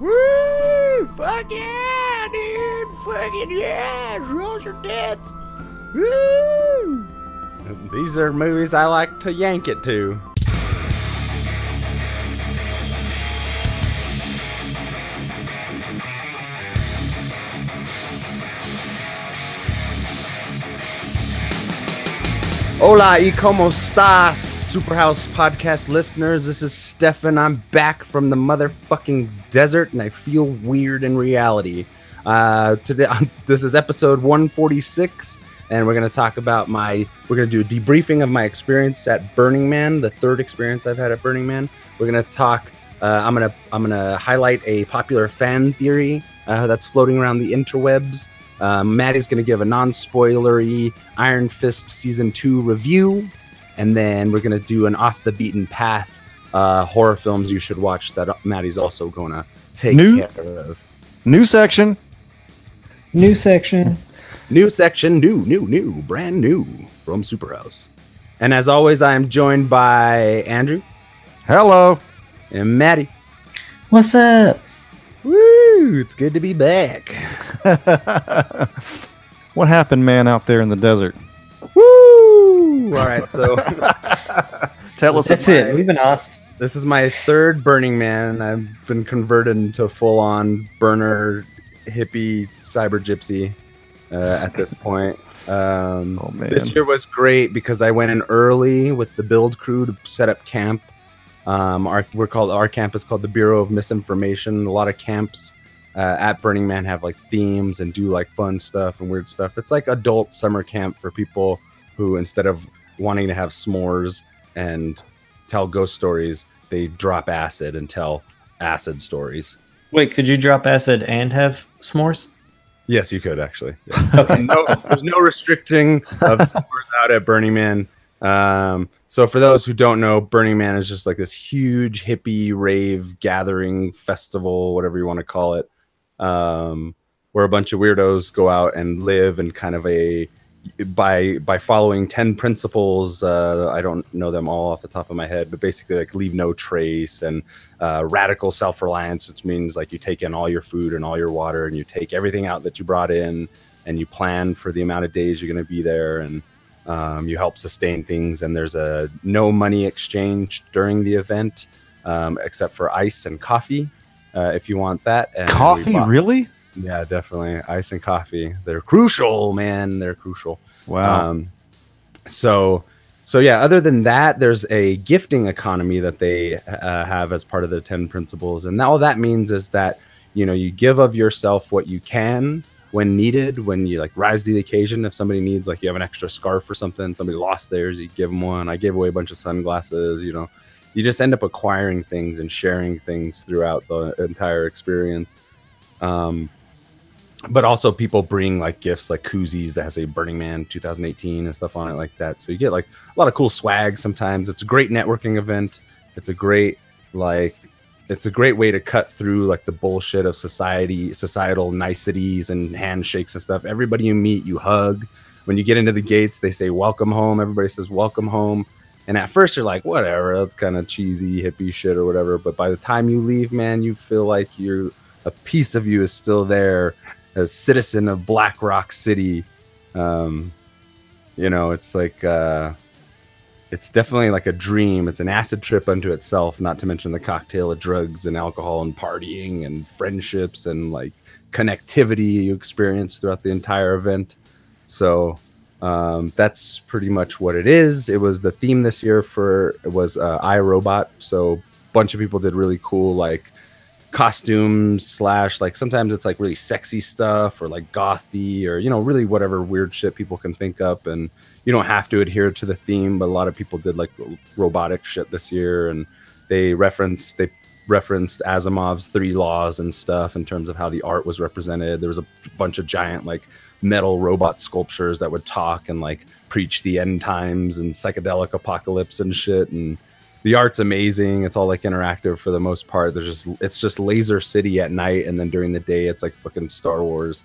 Woo! Fuck yeah, dude! Fucking yeah! Roll your tits! Woo! These are movies I like to yank it to. Hola y como estás, Superhouse podcast listeners? This is Stefan. I'm back from the motherfucking desert, and I feel weird in reality. Uh, today, this is episode 146, and we're gonna talk about my. We're gonna do a debriefing of my experience at Burning Man, the third experience I've had at Burning Man. We're gonna talk. Uh, I'm gonna I'm gonna highlight a popular fan theory uh, that's floating around the interwebs. Um, Maddie's going to give a non spoilery Iron Fist season two review, and then we're going to do an off the beaten path uh, horror films you should watch that Maddie's also going to take New- care of. New section. New section. New section, new, new, new, brand new from Superhouse. And as always, I am joined by Andrew Hello. and Maddie. What's up? Woo! It's good to be back. what happened, man, out there in the desert? Woo! All right, so Tell us. That's it. We've been off. This is my third Burning Man. I've been converted into full on burner hippie cyber gypsy uh, at this point. Um, Oh, man. This year was great because I went in early with the build crew to set up camp. Um, our we're called our camp is called the Bureau of Misinformation. A lot of camps uh, at Burning Man have like themes and do like fun stuff and weird stuff. It's like adult summer camp for people who instead of wanting to have s'mores and tell ghost stories, they drop acid and tell acid stories. Wait, could you drop acid and have s'mores? Yes, you could actually. Yes. no, there's no restricting of s'mores out at Burning Man. Um, so for those who don't know, Burning Man is just like this huge hippie rave gathering festival, whatever you want to call it, um, where a bunch of weirdos go out and live in kind of a by by following 10 principles uh, i don't know them all off the top of my head but basically like leave no trace and uh, radical self-reliance which means like you take in all your food and all your water and you take everything out that you brought in and you plan for the amount of days you're going to be there and um, you help sustain things. And there's a no money exchange during the event um, except for ice and coffee uh, if you want that and Coffee, bought- really? yeah definitely ice and coffee they're crucial man they're crucial Wow. um, so, so yeah. Other than that, there's a gifting economy that they uh, have as part of the ten principles, and all that means is that you know you give of yourself what you can when needed. When you like rise to the occasion, if somebody needs like you have an extra scarf or something, somebody lost theirs, you give them one. I gave away a bunch of sunglasses. You know, you just end up acquiring things and sharing things throughout the entire experience. Um, but also people bring like gifts like koozies that has a Burning Man 2018 and stuff on it like that. So you get like a lot of cool swag sometimes. It's a great networking event. It's a great like it's a great way to cut through like the bullshit of society, societal niceties and handshakes and stuff. Everybody you meet, you hug. When you get into the gates, they say welcome home. Everybody says welcome home. And at first you're like, whatever, that's kind of cheesy hippie shit or whatever. But by the time you leave, man, you feel like you're a piece of you is still there a citizen of Black Rock City. Um, you know, it's like uh, it's definitely like a dream. It's an acid trip unto itself. Not to mention the cocktail of drugs and alcohol and partying and friendships and like connectivity you experience throughout the entire event. So um, that's pretty much what it is. It was the theme this year for it was uh, iRobot. So a bunch of people did really cool like costumes slash like sometimes it's like really sexy stuff or like gothy or you know really whatever weird shit people can think up and you don't have to adhere to the theme but a lot of people did like robotic shit this year and they referenced they referenced asimov's three laws and stuff in terms of how the art was represented there was a bunch of giant like metal robot sculptures that would talk and like preach the end times and psychedelic apocalypse and shit and the art's amazing. It's all like interactive for the most part. There's just it's just Laser City at night, and then during the day it's like fucking Star Wars,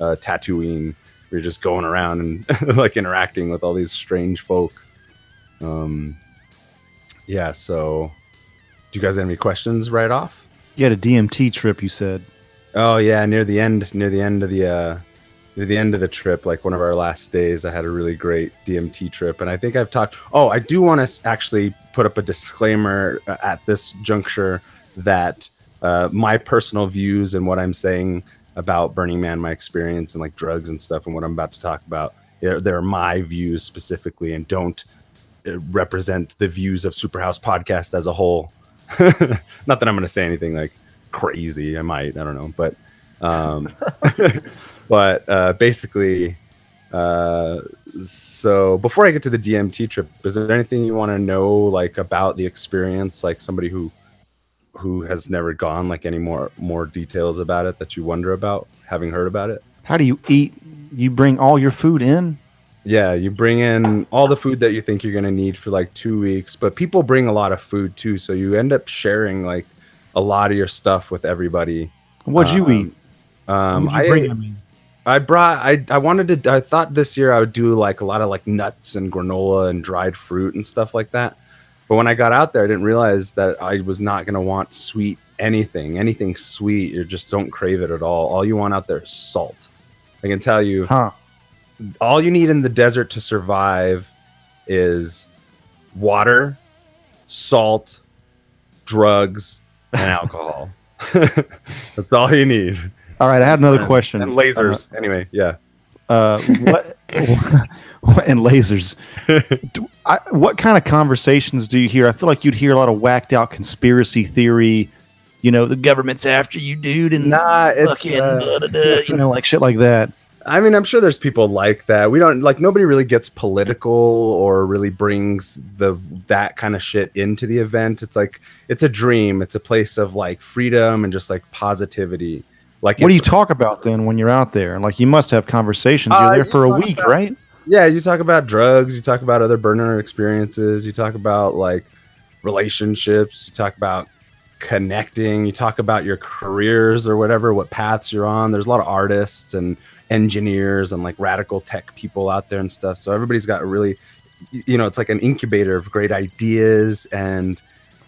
uh, Tatooine. You're just going around and like interacting with all these strange folk. Um, yeah. So, do you guys have any questions right off? You had a DMT trip, you said. Oh yeah, near the end, near the end of the uh, the end of the trip, like one of our last days, I had a really great DMT trip, and I think I've talked. Oh, I do want to actually put up a disclaimer uh, at this juncture that uh, my personal views and what I'm saying about Burning Man, my experience and like drugs and stuff, and what I'm about to talk about, they're, they're my views specifically, and don't uh, represent the views of Superhouse Podcast as a whole. Not that I'm going to say anything like crazy. I might. I don't know, but um, but uh, basically, uh, so before I get to the DMT trip, is there anything you want to know like about the experience, like somebody who who has never gone, like any more more details about it that you wonder about, having heard about it? How do you eat? You bring all your food in? Yeah, you bring in all the food that you think you're gonna need for like two weeks, but people bring a lot of food too, so you end up sharing like a lot of your stuff with everybody. What'd you Um, eat? Um, I bring? I I brought I I wanted to I thought this year I would do like a lot of like nuts and granola and dried fruit and stuff like that. But when I got out there I didn't realize that I was not going to want sweet anything. Anything sweet, you just don't crave it at all. All you want out there is salt. I can tell you huh? all you need in the desert to survive is water, salt, drugs, and alcohol. That's all you need. All right, I had another question. And lasers. anyway, yeah. Uh, what? and lasers. Do- I, what kind of conversations do you hear? I feel like you'd hear a lot of whacked out conspiracy theory. You know, the government's after you, dude, and Nah, it's. fucking uh, da, da, da, you know, like shit like that. I mean, I'm sure there's people like that. We don't like nobody really gets political or really brings the that kind of shit into the event. It's like it's a dream. It's a place of like freedom and just like positivity. Like What do you talk about then when you're out there? Like you must have conversations. You're Uh, there you for a week, about- right? Yeah, you talk about drugs, you talk about other burner experiences, you talk about like relationships, you talk about connecting, you talk about your careers or whatever, what paths you're on. There's a lot of artists and engineers and like radical tech people out there and stuff. So everybody's got a really you know, it's like an incubator of great ideas and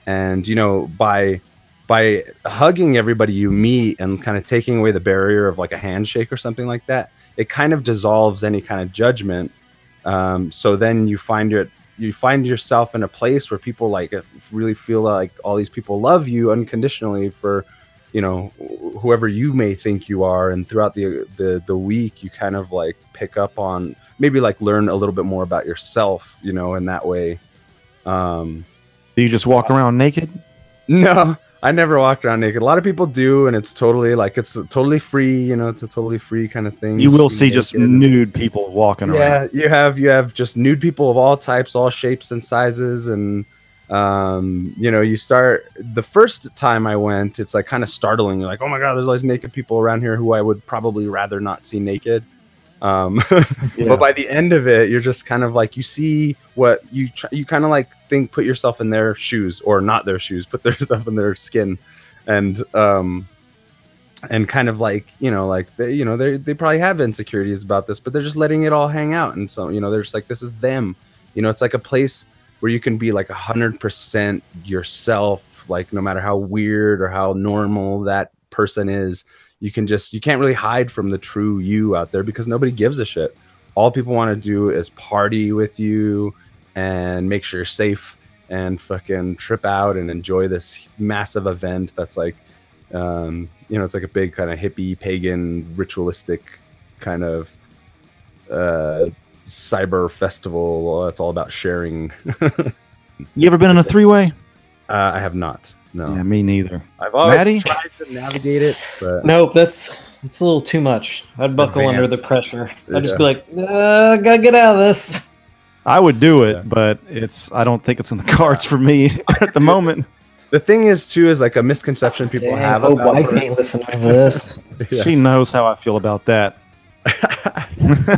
and you know, by by hugging everybody you meet and kind of taking away the barrier of like a handshake or something like that, it kind of dissolves any kind of judgment. Um, so then you find your you find yourself in a place where people like uh, really feel like all these people love you unconditionally for you know whoever you may think you are and throughout the the the week you kind of like pick up on maybe like learn a little bit more about yourself you know in that way um Do you just walk around naked? no, I never walked around naked. A lot of people do, and it's totally like it's totally free. You know, it's a totally free kind of thing. You will see just nude people walking around. Yeah, you have you have just nude people of all types, all shapes and sizes, and um, you know, you start the first time I went, it's like kind of startling. You're like, oh my god, there's all these naked people around here who I would probably rather not see naked. Um, Yeah. but by the end of it, you're just kind of like you see what you try, you kind of like think, put yourself in their shoes or not their shoes, put yourself in their skin, and um, and kind of like you know like they you know they they probably have insecurities about this, but they're just letting it all hang out, and so you know they're just like this is them, you know it's like a place where you can be like a hundred percent yourself, like no matter how weird or how normal that person is, you can just you can't really hide from the true you out there because nobody gives a shit. All people want to do is party with you and make sure you're safe and fucking trip out and enjoy this massive event that's like um, you know it's like a big kind of hippie pagan ritualistic kind of uh cyber festival that's all about sharing You ever been in a three way? uh, i have not no Yeah, me neither. i've always Maddie? tried to navigate it but Nope, that's it's a little too much. I'd buckle under the Advanced. pressure. I'd just be like, uh, gotta get out of this. I would do it, Yeah. but it's I don't think it's in the cards for me at the do it. moment. the thing is too is like a misconception people Damn, have hope about wife it. ain't listening to this. Yeah. She knows how I feel about that.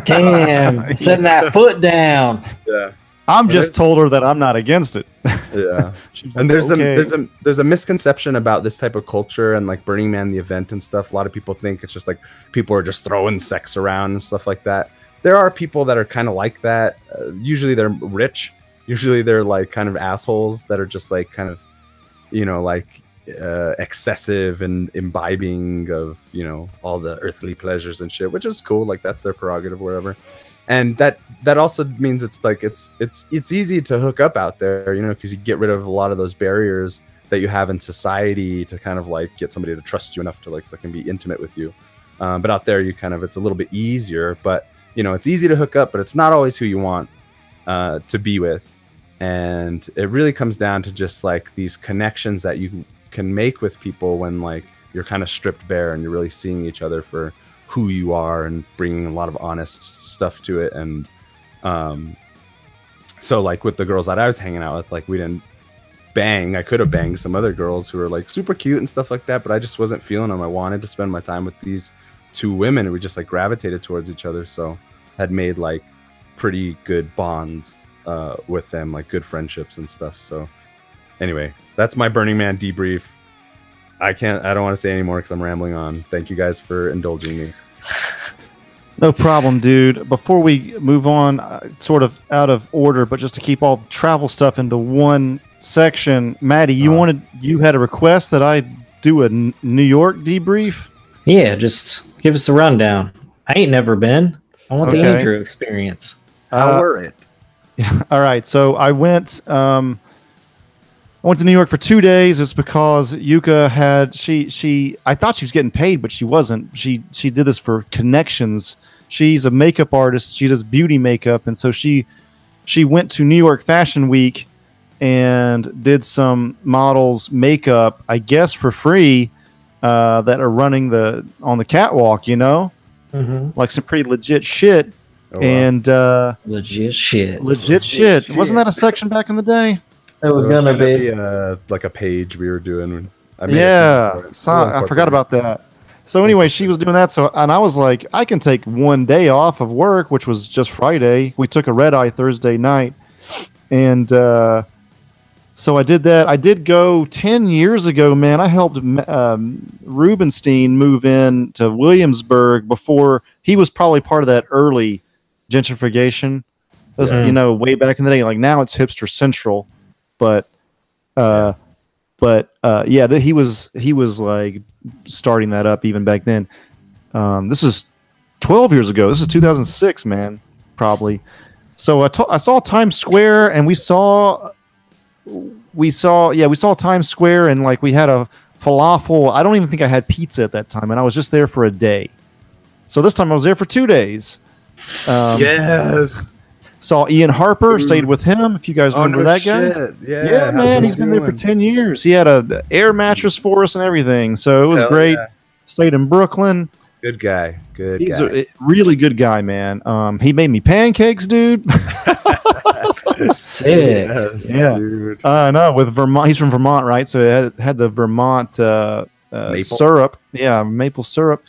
Damn, setting that foot down. yeah I'm just told her that I'm not against it. yeah She's and there's "Okay." a there's a there's a misconception about this type of culture and like Burning Man the event and stuff. A lot of people think it's just like people are just throwing sex around and stuff like that. There are people that are kind of like that. Uh, usually they're rich. Usually they're like kind of assholes that are just like kind of you know like uh, excessive and imbibing of you know all the earthly pleasures and shit, which is cool. Like that's their prerogative, whatever. And that that also means it's like it's it's it's easy to hook up out there, you know, because you get rid of a lot of those barriers that you have in society to kind of like get somebody to trust you enough to like fucking be intimate with you. Um, but out there, you kind of it's a little bit easier. But you know, it's easy to hook up, but it's not always who you want uh, to be with. And it really comes down to just like these connections that you can make with people when like you're kind of stripped bare and you're really seeing each other for who you are and bringing a lot of honest stuff to it. And um, so like with the girls that I was hanging out with, like we didn't bang. I could have banged some other girls who were like super cute and stuff like that, but I just wasn't feeling them. I wanted to spend my time with these two women and we just like gravitated towards each other. So had made like pretty good bonds uh, with them, like good friendships and stuff. So anyway, that's my Burning Man debrief. I can't. I don't want to say anymore because I'm rambling on. Thank you guys for indulging me. No problem, dude. Before we move on, uh, sort of out of order, but just to keep all the travel stuff into one section, Maddie, you Uh. wanted you had a request that I do a N- New York debrief. Yeah, just give us a rundown. I ain't never been. I want the Andrew experience. How Uh, were it? All right, so I went. Um, I went to New York for two days. It's because Yuka had she she. I thought she was getting paid, but she wasn't. She she did this for connections. She's a makeup artist. She does beauty makeup, and so she she went to New York Fashion Week and did some models makeup, I guess for free, uh, that are running the on the catwalk. You know, Mm-hmm. like some pretty legit shit. Oh, wow. and uh, Legit shit. legit shit. Wasn't that a section back in the day? It was It gonna gonna be. uh, like a page we were doing. I made yeah, so- We'll I forgot about that. So anyway, she was doing that. So and I was like, I can take one day off of work, which was just Friday. We took a red eye Thursday night, and uh, so I did that. I did go ten years ago, man. I helped um, Rubenstein move in to Williamsburg before he was probably part of that early gentrification. That's, Yeah. You know, way back in the day. Like now, it's hipster central, but. Uh, but uh, yeah, that he was he was like starting that up even back then. Um, this is 12 years ago. This is 2006, man, probably. So I, to- I saw Times Square, and we saw we saw yeah we saw Times Square, and like we had a falafel. I don't even think I had pizza at that time, and I was just there for a day. So this time I was there for two days. Um, Yes. Saw Ian Harper, stayed with him. If you guys Oh remember no that guy. Yeah, Yeah, man, he he's been there for 10 years. He had a air mattress for us and everything. So it was Hell great. yeah. Stayed in Brooklyn. Good guy. Good He's guy. a really good guy, man. Um, he made me pancakes, dude. Sick. Yes, Yeah. dude. I know with Vermont. He's from Vermont, right? So it had, had the Vermont uh, uh, syrup. Yeah, maple syrup.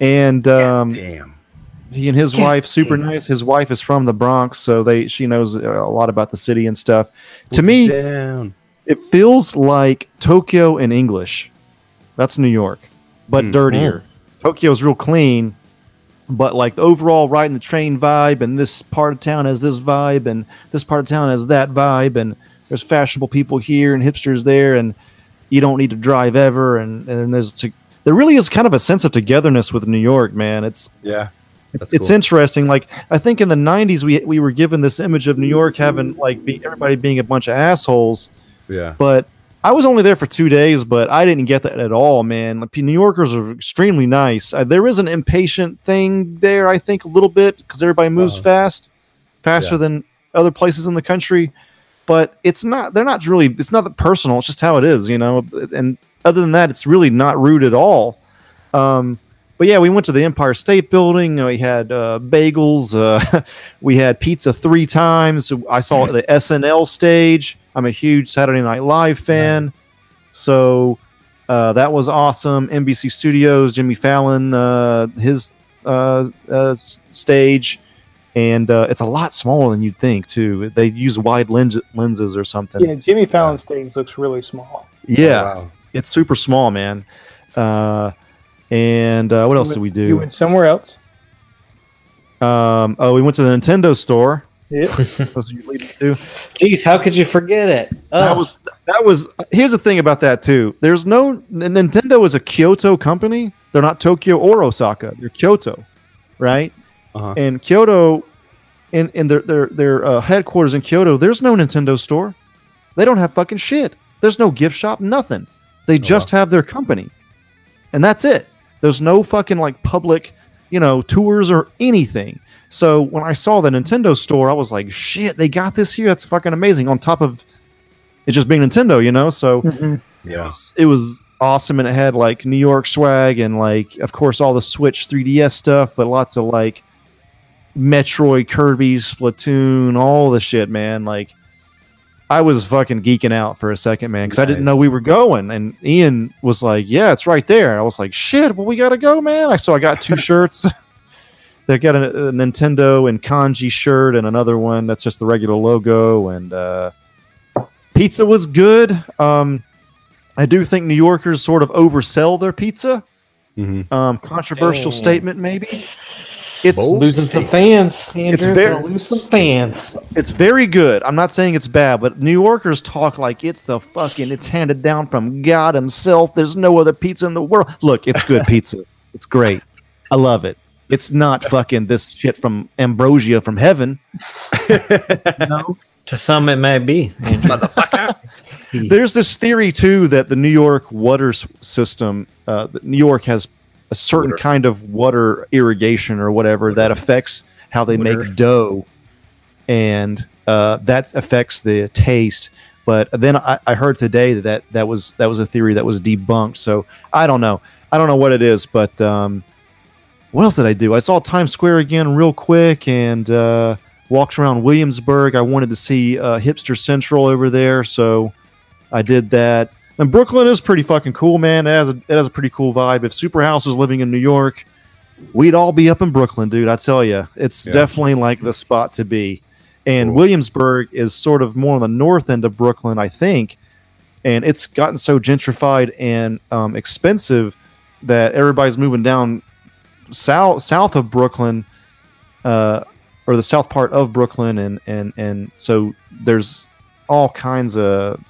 And um, Damn. He and his wife super nice. His wife is from the Bronx, so they she knows a lot about the city and stuff. To me, Down. it feels like Tokyo in English. That's New York, but Hmm. dirtier. Tokyo's real clean, but like the overall riding the train vibe, and this part of town has this vibe, and this part of town has that vibe, and there's fashionable people here and hipsters there, and you don't need to drive ever, and and there's to, there really is kind of a sense of togetherness with New York, man. It's Yeah. It's, That's it's cool. interesting. Like I think in the '90s, we we were given this image of New York having like be, everybody being a bunch of assholes Yeah. but I was only there for two days, but I didn't get that at all, man. Like, New Yorkers are extremely nice. Uh, there is an impatient thing there, I think, a little bit because everybody moves Uh-huh. fast, faster Yeah. than other places in the country. But it's not. They're not really. It's not personal. It's just how it is, you know. And other than that, it's really not rude at all. Um, but yeah, we went to the Empire State Building. We had uh, bagels. Uh, we had pizza three times. I saw the SNL stage. I'm a huge Saturday Night Live fan, so uh, that was awesome. NBC Studios, Jimmy Fallon, uh, his uh, uh, stage, and uh, it's a lot smaller than you'd think too. They use wide lens- lenses or something. Yeah, Jimmy Fallon stage looks really small. Yeah, Oh, wow. it's super small, man. And uh, what else You did we do? You went somewhere else. Um, oh, we went to the Nintendo store. Yep. That's what you lead to. Jeez, how could you forget it? That was that was. Here's the thing about that too. There's no Nintendo is a Kyoto company. They're not Tokyo or Osaka. They're Kyoto, right? Uh-huh. And Kyoto, in in their their their uh, headquarters in Kyoto, there's no Nintendo store. They don't have fucking shit. There's no gift shop. Nothing. They just have their company, and that's it. There's no fucking like public, you know, tours or anything. So when I saw the Nintendo store, I was like, shit, they got this here. That's fucking amazing. On top of it just being Nintendo, you know. So mm-hmm. Yeah. it was awesome and it had like New York swag and like of course all the Switch 3DS stuff, but lots of like Metroid, Kirby, Splatoon, all the shit, man. Like I was fucking geeking out for a second, man, because I didn't know we were going. And Ian was like, "Yeah, it's right there." I was like, "Shit, well, we gotta go, man." So I got two shirts. They got a, a Nintendo and kanji shirt and another one that's just the regular logo. And uh, pizza was good. Um, I do think New Yorkers sort of oversell their pizza. Mhm. Um, controversial Dang. statement, maybe. It's losing some fans. Andrew, very- gonna lose some fans. it's very good. I'm not saying it's bad, but New Yorkers talk like it's the fucking it's handed down from God Himself. There's no other pizza in the world. Look, it's good pizza. It's great. I love it. It's not fucking this shit from Ambrosia from heaven. no. To some, it may be. Andrew. There's this theory too that the New York water system, uh, New York has a certain Water. kind of water irrigation or whatever that affects how they Water. make dough, and uh, that affects the taste. But then I, I heard today that, that that was that was a theory that was debunked. So I don't know. I don't know what it is, but um, what else did I do? I saw Times Square again real quick and uh, walked around Williamsburg. I wanted to see uh, Hipster Central over there, so I did that. And Brooklyn is pretty fucking cool, man. It has a, it has a pretty cool vibe. If Superhouse was living in New York, we'd all be up in Brooklyn, dude. I tell you, it's Yeah. definitely like the spot to be. And Cool. Williamsburg is sort of more on the north end of Brooklyn, I think. And it's gotten so gentrified and um, expensive that everybody's moving down south south of Brooklyn, uh, or the south part of Brooklyn, and and and so there's all kinds of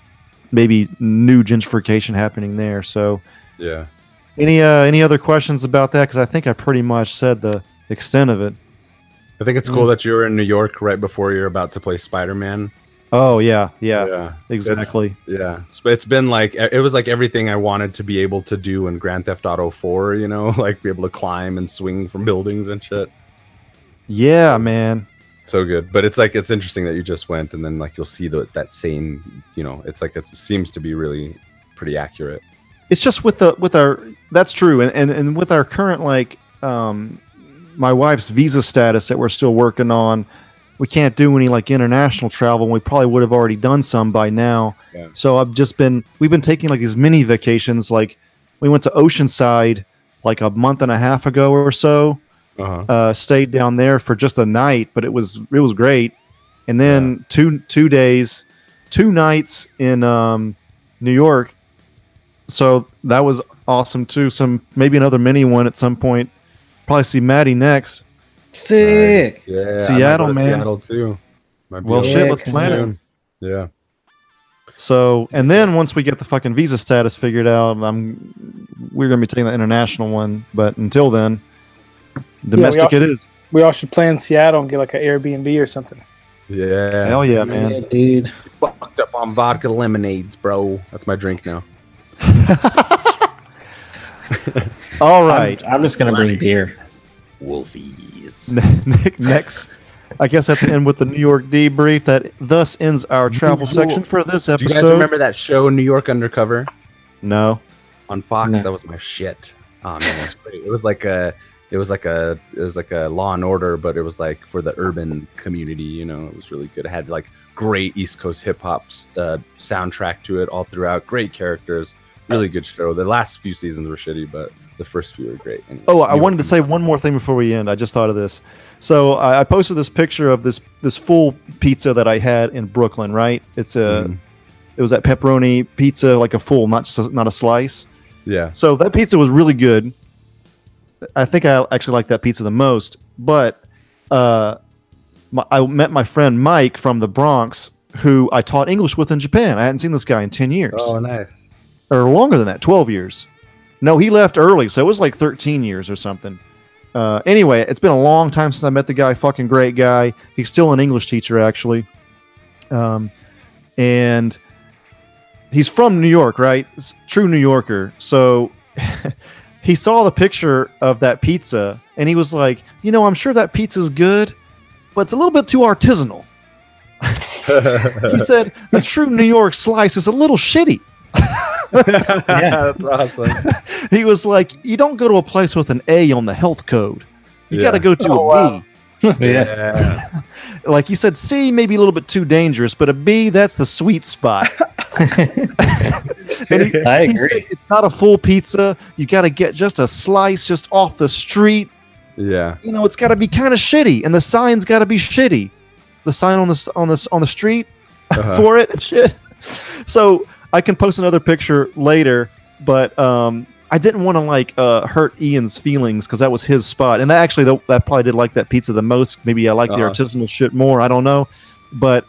maybe new gentrification happening there. So Yeah. any uh, any other questions about that? Because I think I pretty much said the extent of it. I think it's cool that you were in New York right before you're about to play Spider Man. Oh yeah, yeah, yeah, exactly. yeah. It's been like it was like everything I wanted to be able to do in Grand Theft Auto 4. You know, like be able to climb and swing from buildings and shit. Yeah, man. So good, but it's like it's interesting that you just went and then like you'll see the, that same. You know, it's like it seems to be really pretty accurate. it's just with the with our that's true and and, and with our current like um my wife's visa status that we're still working on we can't do any like international travel and we probably would have already done some by now Yeah. so i've just been we've been taking like these mini vacations like we went to oceanside like a month and a half ago or so Uh-huh. uh, stayed down there for just a night, but it was it was great. And then two two days, two nights in um, New York. So that was awesome too. Some maybe another mini one at some point. Probably see Maddie next. Sick. Nice. Yeah, Seattle, man. Seattle too. Might be Well, able shit, to let's plan it. Yeah. So and then once we get the fucking visa status figured out, I'm we're gonna be taking the international one. But until then, domestic all- it is. We all should plan Seattle and get like an Airbnb or something. Yeah. Hell yeah, man. Yeah, dude. Fucked up on vodka lemonades, bro. That's my drink now. All right. I'm, I'm just gonna bring beer. Wolfies. Nick, next. I guess that's the end with the New York debrief. That thus ends our travel section for this Do you episode. guys remember that show, New York Undercover, No. on Fox? No. That was my shit. Oh man, it was great. It was like a, it was like a, it was like a Law and Order, but it was like for the urban community. You know, it was really good. It had like great East Coast hip hop uh, soundtrack to it all throughout. Great characters. Really good show. The last few seasons were shitty, but the first few were great. Anyway, Oh, I wanted to say one more thing before we end. I just thought of this. So I, I posted this picture of this this full pizza that I had in Brooklyn. Right? It's a Mhm. it was that pepperoni pizza, like a full, not just a, not a slice. Yeah. So that pizza was really good. I think I actually like that pizza the most. But uh, my, I met my friend Mike from the Bronx, who I taught English with in Japan. I hadn't seen this guy in ten years, Oh, nice. or longer than that, twelve years. No, he left early, so it was like thirteen years or something. Uh, anyway, it's been a long time since I met the guy. Fucking great guy. He's still an English teacher, actually. Um, and he's from New York, right? S- True New Yorker. So he saw the picture of that pizza and he was like, you know, I'm sure that pizza's good, but it's a little bit too artisanal. He said, a true New York slice is a little shitty. yeah, That's awesome. He was like, you don't go to a place with an A on the health code. You Yeah. got to go to Oh, a B. Oh, wow. yeah. Yeah. Like you said, C may be a little bit too dangerous, but a B, that's the sweet spot. And he- I he said agree. it's not a full pizza. You got to get just a slice just off the street. Yeah. You know, it's got to be kind of shitty, and the sign's got to be shitty. The sign on the s- on the on the street Uh-huh. for it and shit. So I can post another picture later, but um, I didn't want to like uh, hurt Ian's feelings because that was his spot, and that actually that, that probably did like that pizza the most. Maybe I like the Uh-huh. artisanal shit more. I don't know, but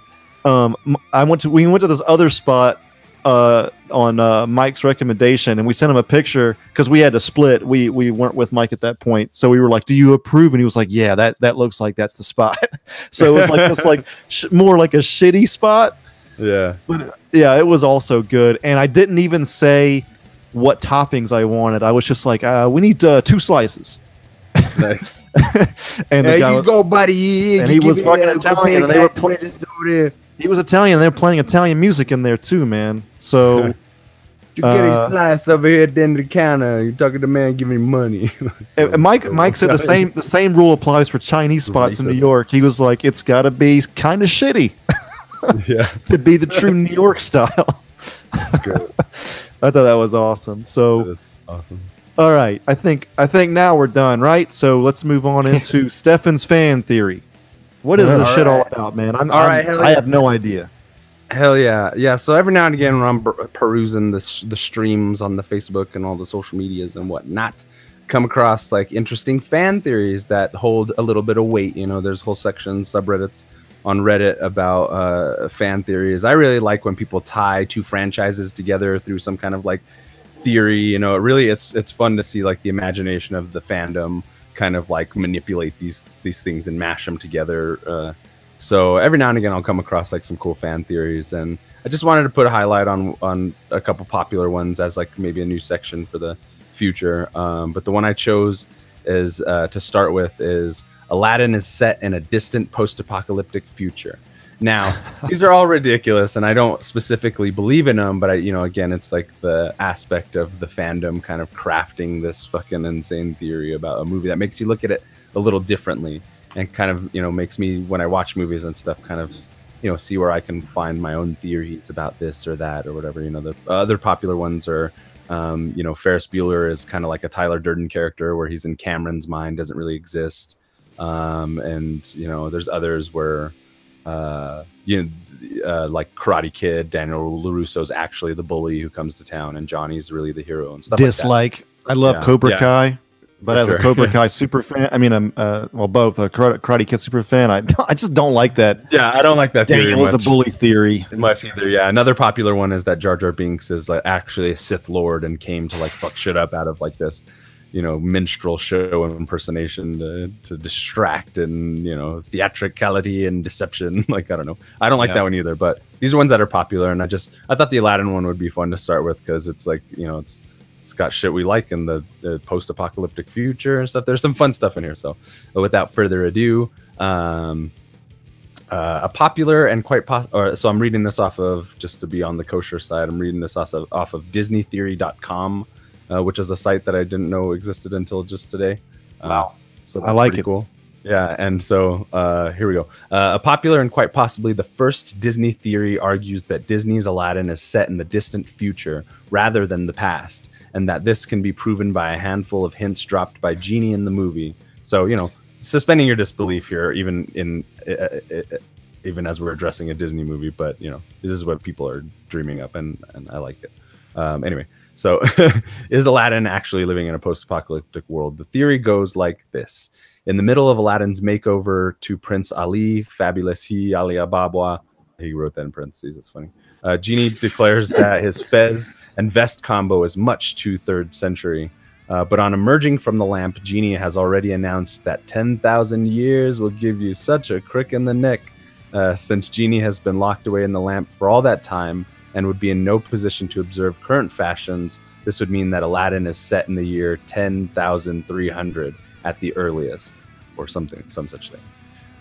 um, I went to we went to this other spot uh, on uh, Mike's recommendation, and we sent him a picture because we had to split. We we weren't with Mike at that point, so we were like, "Do you approve?" And he was like, "Yeah, that that looks like that's the spot." so it was like it's like sh- more like a shitty spot. Yeah. But yeah, it was also good, and I didn't even say what toppings I wanted. I was just like, uh, "We need uh, two slices." Nice. and the There you was- go, buddy. And You he was fucking a Italian, and they were guy, pl- just over there. he was Italian. and They were playing Italian music in there too, man. So You get a Uh, slice over here at the end of the counter. You're talking to the man giving me money. And Mike Mike said the same the same rule applies for Chinese spots in New York. He was like, it's got to be kind of shitty yeah, to be the true New York style. that's great. I thought that was awesome. So, awesome. all right, I think I think now we're done, right? So let's move on into Stefan's fan theory. What is All this shit all right. about, man? I'm, All I'm- right, hell I yeah. have no idea. Hell yeah, yeah. So every now and again, when I'm per- perusing the the streams on the Facebook and all the social medias and whatnot, come across like interesting fan theories that hold a little bit of weight. You know, there's whole sections, subreddits on Reddit about uh, fan theories. I really like when people tie two franchises together through some kind of like theory. You know, it really it's it's fun to see like the imagination of the fandom kind of like manipulate these these things and mash them together. Uh, so every now and again, I'll come across like some cool fan theories, and I just wanted to put a highlight on on a couple popular ones as like maybe a new section for the future. Um, but the one I chose is uh, to start with is Aladdin is set in a distant post-apocalyptic future. Now, these are all ridiculous, and I don't specifically believe in them. But I, you know, again, it's like the aspect of the fandom kind of crafting this fucking insane theory about a movie that makes you look at it a little differently, and kind of you know makes me when I watch movies and stuff, kind of you know see where I can find my own theories about this or that or whatever. You know, the other popular ones are. Um, you know, Ferris Bueller is kind of like a Tyler Durden character where he's in Cameron's mind, doesn't really exist. Um, and you know, there's others where uh, you know, uh, like Karate Kid, Daniel LaRusso's actually the bully who comes to town, and Johnny's really the hero and stuff. Dislike. I love Yeah. Cobra Yeah. Kai, but For as sure. a Cobra Kai super fan, I mean, I'm uh, well both a Karate, Kid super fan. I I just don't like that. Yeah, I don't like that theory Daniel is a bully theory. much either. Yeah, another popular one is that Jar Jar Binks is like actually a Sith Lord and came to like fuck shit up out of like this, you know, minstrel show impersonation to, to distract and you know theatricality and deception. like I don't know, I don't like Yeah. that one either. But these are ones that are popular, and I just I thought the Aladdin one would be fun to start with because it's like you know it's it's got shit we like in the, the post-apocalyptic future and stuff. There's some fun stuff in here. So without further ado, um, uh, a popular and quite pos- or so I'm reading this off of just to be on the kosher side. I'm reading this off of, off of DisneyTheory.com, uh, which is a site that I didn't know existed until just today. Uh, Wow. so I like pretty it. Cool. Yeah, and so uh, here we go. Uh, a popular and quite possibly the first Disney theory argues that Disney's Aladdin is set in the distant future rather than the past, and that this can be proven by a handful of hints dropped by Genie in the movie. So you know, suspending your disbelief here, even in uh, uh, uh, even as we're addressing a Disney movie, but you know, this is what people are dreaming up, and and I like it. Um, anyway, so is Aladdin actually living in a post-apocalyptic world? The theory goes like this: in the middle of Aladdin's makeover to Prince Ali, fabulous he Ali Ababwa, he wrote that in parentheses. It's funny. Uh, Genie declares that his fez and vest combo is much too third century. Uh, but on emerging from the lamp, Genie has already announced that 10,000 years will give you such a crick in the neck. Uh, since Genie has been locked away in the lamp for all that time and would be in no position to observe current fashions, this would mean that Aladdin is set in the year 10,300 at the earliest, or something, some such thing.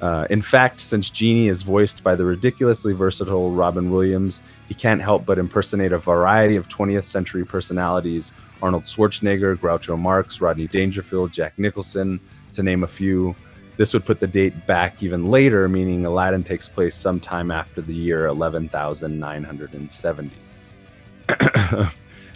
Uh, in fact, since Genie is voiced by the ridiculously versatile Robin Williams, he can't help but impersonate a variety of 20th century personalities Arnold Schwarzenegger, Groucho Marx, Rodney Dangerfield, Jack Nicholson, to name a few. This would put the date back even later, meaning Aladdin takes place sometime after the year 11,970.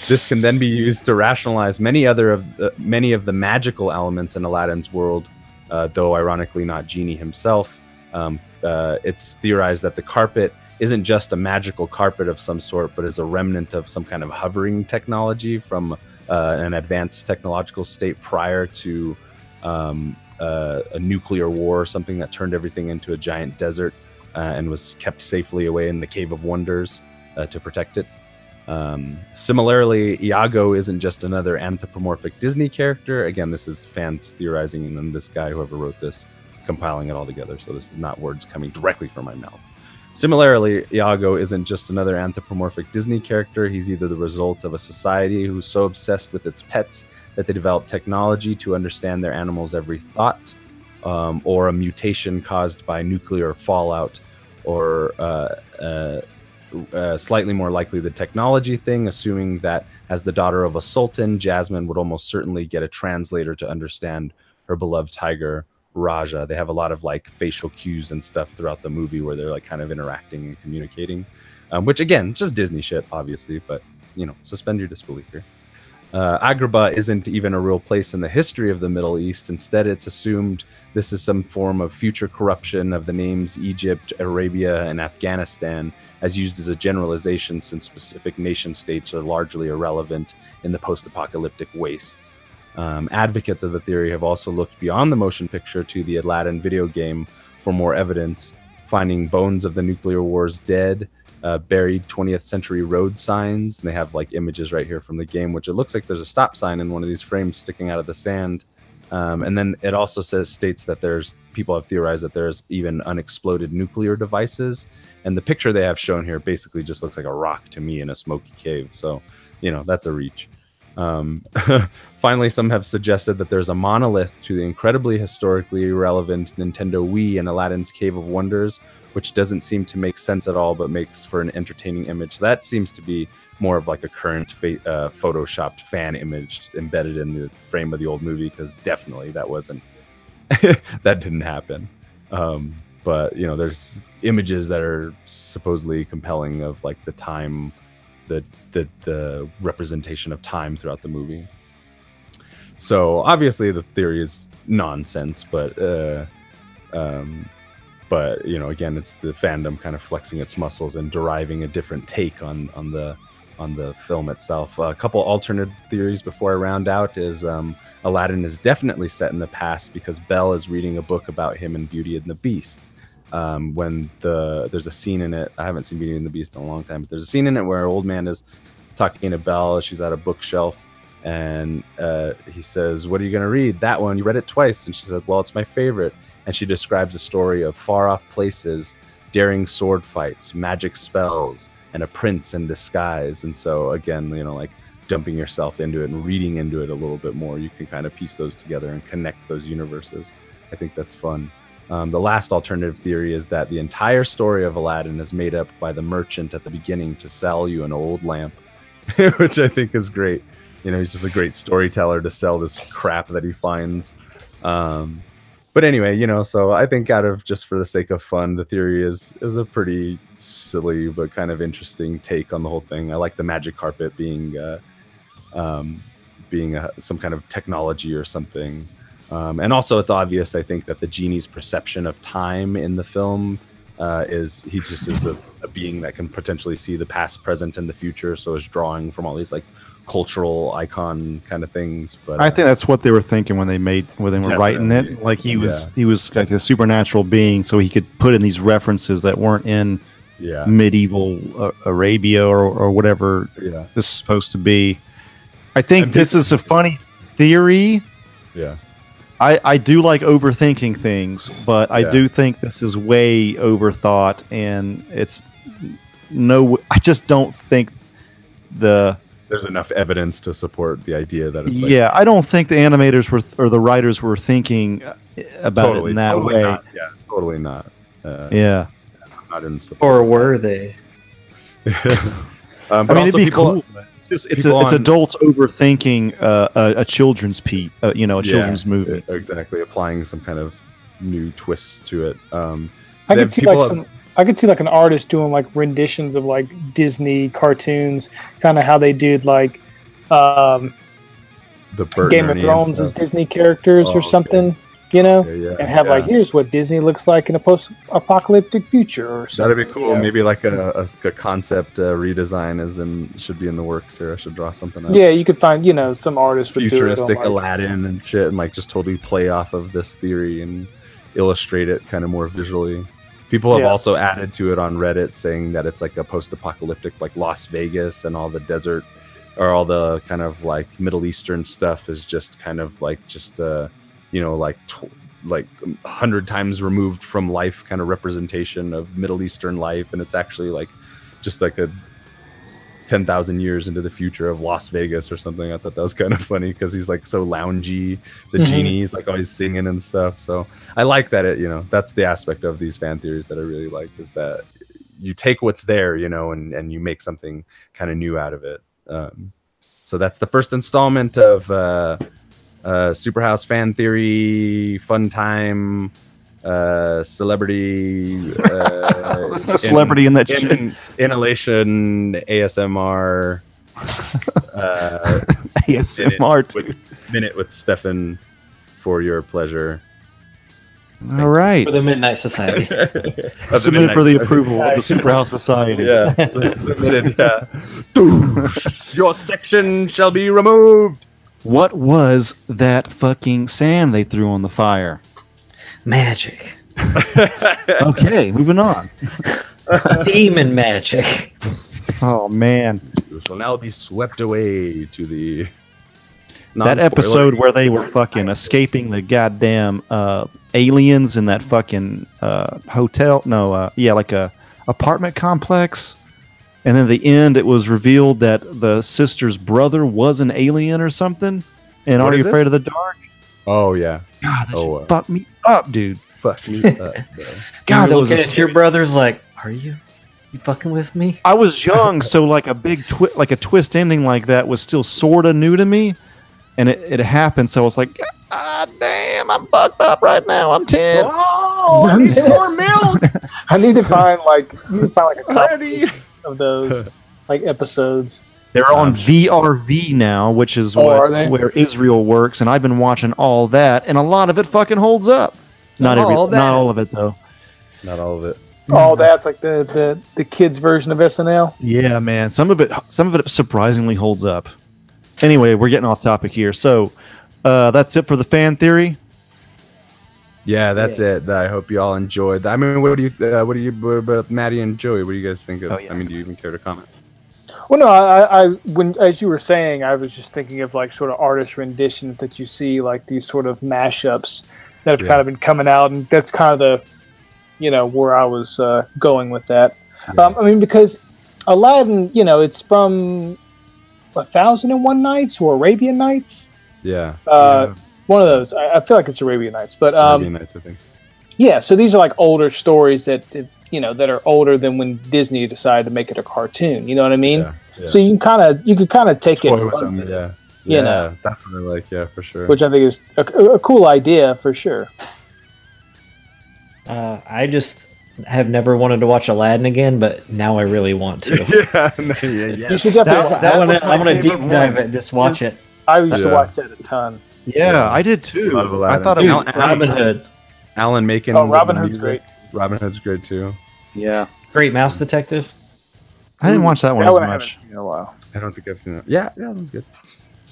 this can then be used to rationalize many other of the, many of the magical elements in Aladdin's world, uh, though ironically not Genie himself. Um, uh, it's theorized that the carpet isn't just a magical carpet of some sort, but is a remnant of some kind of hovering technology from uh, an advanced technological state prior to um, uh, a nuclear war something that turned everything into a giant desert uh, and was kept safely away in the Cave of Wonders uh, to protect it. Um, similarly, Iago isn't just another anthropomorphic Disney character. Again, this is fans theorizing, and then this guy, whoever wrote this, compiling it all together. So this is not words coming directly from my mouth. Similarly, Iago isn't just another anthropomorphic Disney character. He's either the result of a society who's so obsessed with its pets that they develop technology to understand their animals' every thought, um, or a mutation caused by nuclear fallout, or uh, uh, uh, slightly more likely the technology thing, assuming that as the daughter of a sultan, Jasmine would almost certainly get a translator to understand her beloved tiger Rajah. They have a lot of like facial cues and stuff throughout the movie where they're like kind of interacting and communicating, um, which again, just Disney shit, obviously, but you know, suspend your disbelief here. Uh, Agrabah isn't even a real place in the history of the Middle East. Instead, it's assumed this is some form of future corruption of the names Egypt, Arabia, and Afghanistan, as used as a generalization since specific nation states are largely irrelevant in the post apocalyptic wastes. Um, advocates of the theory have also looked beyond the motion picture to the Aladdin video game for more evidence, finding bones of the nuclear wars dead, uh, buried 20th century road signs. And they have like images right here from the game, which it looks like there's a stop sign in one of these frames sticking out of the sand. Um, and then it also says states that there's people have theorized that there's even unexploded nuclear devices. And the picture they have shown here basically just looks like a rock to me in a smoky cave. So, you know, that's a reach. Um, finally, some have suggested that there's a monolith to the incredibly historically relevant Nintendo Wii and Aladdin's Cave of Wonders, which doesn't seem to make sense at all, but makes for an entertaining image. That seems to be more of like a current fa- uh, photoshopped fan image embedded in the frame of the old movie, because definitely that wasn't that didn't happen. Um, but you know, there's images that are supposedly compelling of like the time the the the representation of time throughout the movie. So obviously the theory is nonsense, but uh, um, but you know again it's the fandom kind of flexing its muscles and deriving a different take on on the on the film itself. A couple alternate theories before I round out is um, Aladdin is definitely set in the past because Belle is reading a book about him in Beauty and the Beast um, when the there's a scene in it. I haven't seen Beauty and the Beast in a long time, but there's a scene in it where an old man is talking to Belle. She's at a bookshelf, and uh, he says, "What are you going to read? That one? You read it twice." And she says, "Well, it's my favorite." And she describes a story of far off places, daring sword fights, magic spells, and a prince in disguise. And so again, you know, like dumping yourself into it and reading into it a little bit more, you can kind of piece those together and connect those universes. I think that's fun. Um, the last alternative theory is that the entire story of Aladdin is made up by the merchant at the beginning to sell you an old lamp, which I think is great. You know, he's just a great storyteller to sell this crap that he finds. Um, but anyway, you know, so I think out of just for the sake of fun, the theory is is a pretty silly but kind of interesting take on the whole thing. I like the magic carpet being uh, um, being a, some kind of technology or something. Um, and also, it's obvious, I think, that the genie's perception of time in the film, uh, is he just is a, a being that can potentially see the past, present, and the future. So is drawing from all these like cultural icon kind of things. But I uh, think that's what they were thinking when they made when they were writing it. Like he was Yeah. he was like a supernatural being, so he could put in these references that weren't in yeah, medieval uh, Arabia or, or whatever yeah, this is supposed to be. I think And this is a funny theory. yeah. I, I do like overthinking things, but I Yeah. do think this is way overthought, and it's no. I just don't think the There's enough evidence to support the idea that it's like, yeah. I don't think the animators were or the writers were thinking uh, about totally, it in that totally way. not. Yeah, totally not. Uh, Yeah, I'm not in support. Or were they? um, I mean also it'd be people, cool. But It's, it's, people a, it's on- adults overthinking uh, a, a children's pe- uh, you know, a Yeah, children's movie. exactly applying some kind of new twist to it. Um, I could see like have- some. I could see like an artist doing like renditions of like Disney cartoons, kind of how they did like um, the Bert Game and of Thrones as. Disney characters Oh, or okay. Something, you know, Yeah, yeah, and have like here's what Disney looks like in a post-apocalyptic future or something. That'd be cool. Yeah. Maybe like a, a, a concept uh, redesign is in should be in the works here. I should draw something up. Yeah, you could find you know some artists would futuristic do it on, like, Aladdin and shit, and like just totally play off of this theory and illustrate it kind of more visually. People have Yeah. also added to it on Reddit saying that it's like a post-apocalyptic, like Las Vegas, and all the desert or all the kind of like Middle Eastern stuff is just kind of like just uh, you know, like tw- like hundred times removed from life, kind of representation of Middle Eastern life, and it's actually like just like a 10,000 years into the future of Las Vegas or something. I thought that was kind of funny because he's like so loungy. The Mhm. genie's like always singing and stuff. So I like that it, you know, that's the aspect of these fan theories that I really like is that you take what's there, you know, and, and you make something kind of new out of it. Um, so that's the first installment of uh, uh, Superhouse fan theory, fun time, uh, celebrity, uh, There's no celebrity in that shit. in, inhalation ASMR uh, ASMR too. with, minute with Stefan for your pleasure. All right. For the Midnight Society. Submitted for the approval of the Superhouse Society. Yeah, submitted. Yeah. Your section shall be removed. What was that fucking sand they threw on the fire? magic. Okay, moving on. Demon magic. Oh man, You shall now be swept away to the. that episode where they were fucking escaping the goddamn uh, aliens in that fucking uh, hotel. No, uh, yeah, like a apartment complex. And then at the end, it was revealed that the sister's brother was an alien or something. And What Are You Afraid this? of the Dark? Oh yeah. God, that Oh, shit uh, fucked me up, dude. Fuck me. up, bro. God, that was a looking at your brother's like, are you? You fucking with me? I was young, so like a big twi- like a twist ending like that was still sort of new to me, and it, it happened. So I was like, ah, damn, I'm fucked up right now. I'm ten. Oh, I need more milk. I need to find like you need to find like a copy of those like episodes. They're on VRV now, which is Oh, what, where Israel works, and I've been watching all that, and a lot of it fucking holds up. Not every, All not all of it though. Not all of it. Oh, that's like the, the the kids version of SNL. Yeah, man. Some of it, some of it surprisingly holds up. Anyway, we're getting off topic here. So uh, that's it for the fan theory. Yeah, that's it. I hope you all enjoyed. I mean, what do you, uh, what do you, what about Maddie and Joey? What do you guys think of? Oh, yeah. I mean, do you even care to comment? Well, no, I, I when as you were saying, I was just thinking of like sort of artist renditions that you see, like these sort of mashups that have Yeah. kind of been coming out, and that's kind of the, you know, where I was uh, going with that. Um, I mean, because Aladdin, you know, it's from a Thousand and One Nights or Arabian Nights, Yeah. uh, one of those. I, I feel like it's Arabian Nights, but um, Arabian Nights, I think. yeah. So these are like older stories that that, you know that are older than when Disney decided to make it a cartoon. You know what I mean? Yeah. yeah. So you can kind of you can kind of take Toy it, with them, yeah. you yeah, know. that's what I like. Yeah, for sure. which I think is a, a cool idea for sure. Uh, I just have never wanted to watch Aladdin again, but now I really want to. yeah, no, yeah, yeah. You should That definitely. was, that I want was to. my I want to deep dive one. it. Just watch it. I used to watch that a ton. Yeah, I did too. Love I Aladdin. thought it Dude, was Alan- Robin Hood. Alan Menken. Oh, Robin Hood's music. great. Robin Hood's great too. Yeah, Great Mouse Detective. I didn't watch that one That as one much. in a while. I don't think I've seen that. Yeah, yeah, that was good.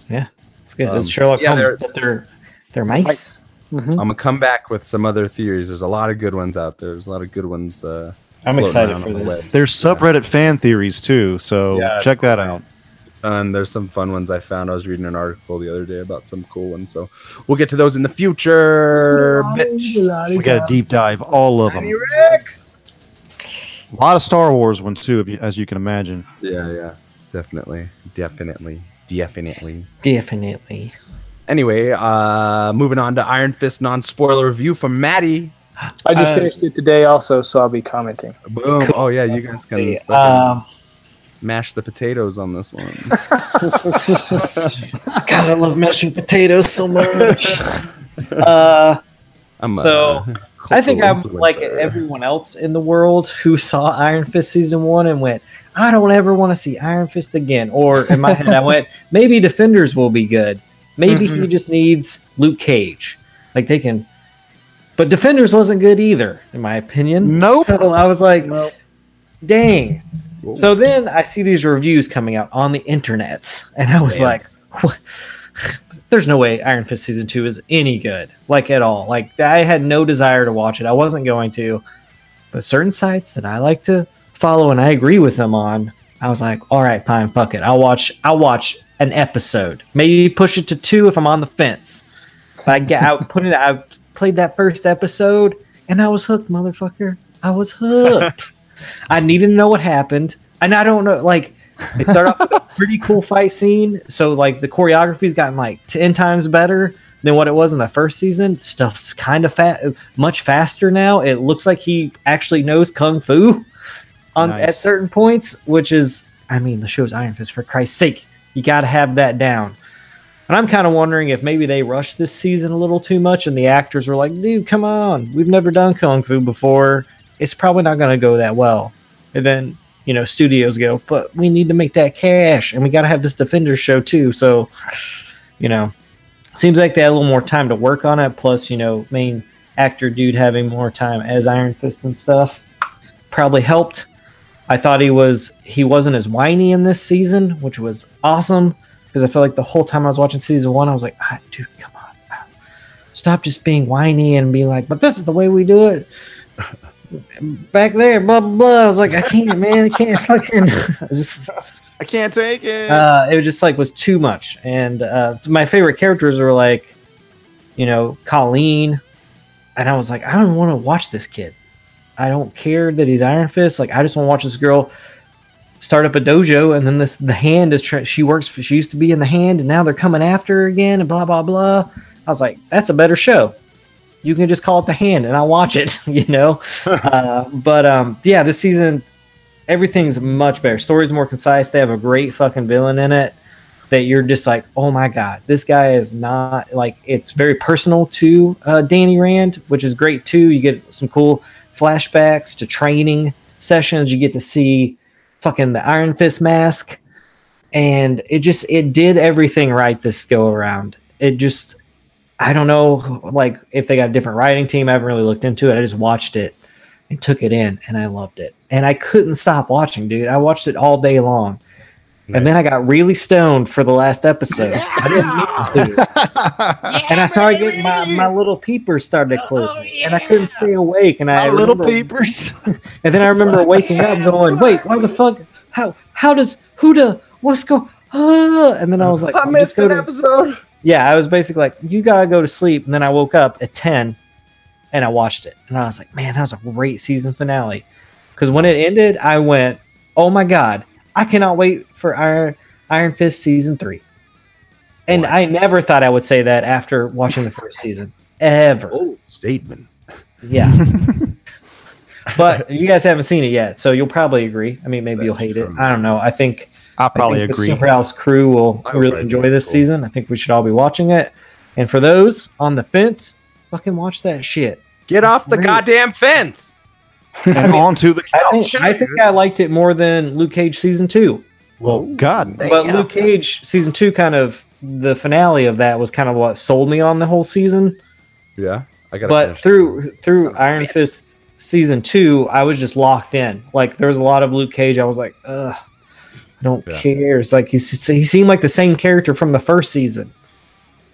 Yeah, it's good. Um, it's Sherlock yeah, Holmes, they're- but they're they're mice. Nice. Mhm. I'm gonna come back with some other theories. There's a lot of good ones out there. There's a lot of good ones. Uh, I'm excited for on the this. web. There's subreddit fan theories too, so Yeah. check that out. And there's some fun ones I found. I was reading an article the other day about some cool ones. So we'll get to those in the future. Bitch. We got a deep dive all of them. A lot of Star Wars ones too, if you, as you can imagine. Yeah, yeah, definitely, definitely, definitely. Definitely. Anyway, uh, moving on to Iron Fist non-spoiler review from Maddie. I just Uh, finished it today, also, so I'll be commenting. Boom! Oh yeah, you guys can See, fucking um, mash the potatoes on this one. God, I love mashing potatoes so much. uh, I'm So, I think I'm cultural like everyone else in the world who saw Iron Fist season one and went, I don't ever want to see Iron Fist again. Or in my head, I went, maybe Defenders will be good. Maybe he just needs Luke Cage. Like they can. But Defenders wasn't good either, in my opinion. Nope. So I was like, Nope. dang. Whoa. So then I see these reviews coming out on the internet, and I was Damn. like, what? there's no way Iron Fist season two is any good, like at all. Like I had no desire to watch it. I wasn't going to, but certain sites that I like to follow and I agree with them on, I was like, all right, fine, fuck it. I'll watch. I'll watch an episode. Maybe push it to two if I'm on the fence. I get out, put it. I played that first episode, and I was hooked, motherfucker. I was hooked. I needed to know what happened, and I don't know. Like, it started off with a pretty cool fight scene. So, like, the choreography's gotten like ten times better than what it was in the first season. Stuff's kind of fat, much faster now. It looks like he actually knows kung fu on Nice. at certain points, which is, I mean, the show's Iron Fist. For Christ's sake, you got to have that down. And I'm kind of wondering if maybe they rushed this season a little too much, and the actors were like, "Dude, come on, we've never done kung fu before. It's probably not going to go that well." And then you know, studios go, "But we need to make that cash, and we got to have this Defender show too." So, you know, seems like they had a little more time to work on it. Plus, you know, main actor dude having more time as Iron Fist and stuff probably helped. I thought he was he wasn't as whiny in this season, which was awesome because I felt like the whole time I was watching season one, I was like, ah, dude, come on, stop just being whiny and being like, but this is the way we do it. Back there, blah blah blah. I was like, I can't, man, I can't fucking. I just I can't take it. uh, it was just like was too much. And uh, so my favorite characters were like, you know, Colleen, and I was like, I don't want to watch this kid. I don't care that he's Iron Fist. Like, I just want to watch this girl start up a dojo, and then this the hand is trying. She works. For, she used to be in the hand, and now they're coming after her again, and blah blah blah. I was like, that's a better show. You can just call it the hand, and I'll watch it. You know, uh, but um, yeah, this season everything's much better. Story's more concise. They have a great fucking villain in it that you're just like, oh my god, this guy is not like it's very personal to uh, Danny Rand, which is great too. You get some cool flashbacks to training sessions. You get to see fucking the Iron Fist mask, and it just it did everything right this go around. It just I don't know like if they got a different writing team. I haven't really looked into it. I just watched it and took it in and I loved it. And I couldn't stop watching, dude. I watched it all day long. And then I got really stoned for the last episode. I didn't mean to. And I started getting my, my little peepers started closing. And I couldn't stay awake. And I My little remember- peepers. And then I remember waking up going, wait, why the fuck? How how does who the what's go ah? And then I was like, I missed just an gonna- episode. Yeah, I was basically like, you gotta go to sleep. And then I woke up at 10 and I watched it. And I was like, man, that was a great season finale. Because when it ended, I went, oh my God, I cannot wait for Iron, Iron Fist season three. And What? I never thought I would say that after watching the first season, ever. Bold statement. Yeah. but you guys haven't seen it yet, so you'll probably agree. I mean, maybe That's you'll hate true. it. I don't know. I think I probably think agree. The Superhouse crew will really enjoy this cool. season. I think we should all be watching it. And for those on the fence, fucking watch that shit. Get It's off the great. goddamn fence. and onto the I couch. think, I think I liked it more than Luke Cage season two. Well, God. But Luke Cage season two kind of the finale of that was kind of what sold me on the whole season. Yeah, I got. But through through Son of a Iron bitch. Fist season two, I was just locked in. Like there was a lot of Luke Cage. I was like, ugh, I don't Yeah. care. It's like he's, he seemed like the same character from the first season,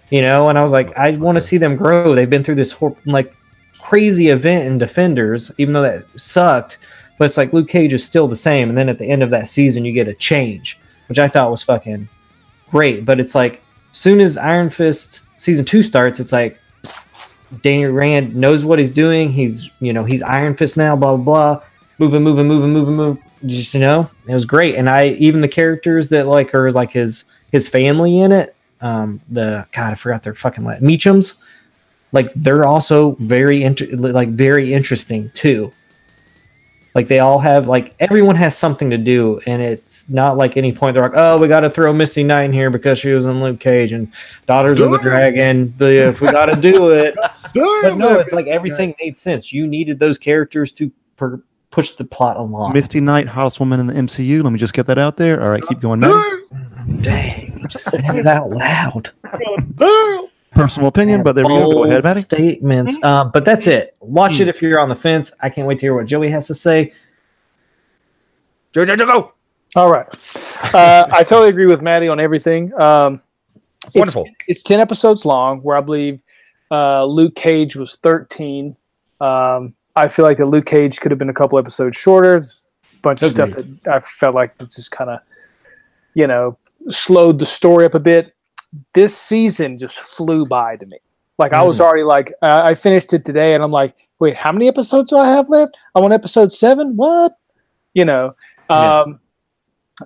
you know. And I was like, I want to see them grow. They've been through this hor- like crazy event in Defenders, even though that sucked. But it's like Luke Cage is still the same. And then at the end of that season, you get a change, which I thought was fucking great. But it's like, soon as Iron Fist season two starts, it's like Daniel Rand knows what he's doing. He's you know he's Iron Fist now. Blah blah blah. Moving, moving, moving, moving, moving. Just you know, it was great. And I even the characters that like are like his his family in it. Um, the God, I forgot their fucking la- Meachums. Like they're also very inter- like very interesting too. Like they all have like everyone has something to do, and it's not like any point they're like, oh, we got to throw Misty Knight in here because she was in Luke Cage and Daughters of the Dragon. If we got to do it, but no, it's like everything made sense. You needed those characters to per- push the plot along. Misty Knight, hottest woman in the MCU. Let me just get that out there. All right, keep going. Maddie. Dang, just said it out loud. Personal opinion, but there we go. Go ahead, Bold Maddie. Statements, uh, but that's it. Watch it if you're on the fence. I can't wait to hear what Joey has to say. Go, go, go, go. All right. Uh, I totally agree with Maddie on everything. Um, it's- Wonderful. It's, 10 episodes long, where I believe uh, Luke Cage was 13. Um, I feel like that Luke Cage could have been a couple episodes shorter. A bunch of stuff that I felt like this just kind of, you know, slowed the story up a bit. This season just flew by to me. Like I was already like, uh, I finished it today, and I'm like, wait, how many episodes do I have left? I'm on episode seven. What? You know, Yeah. um,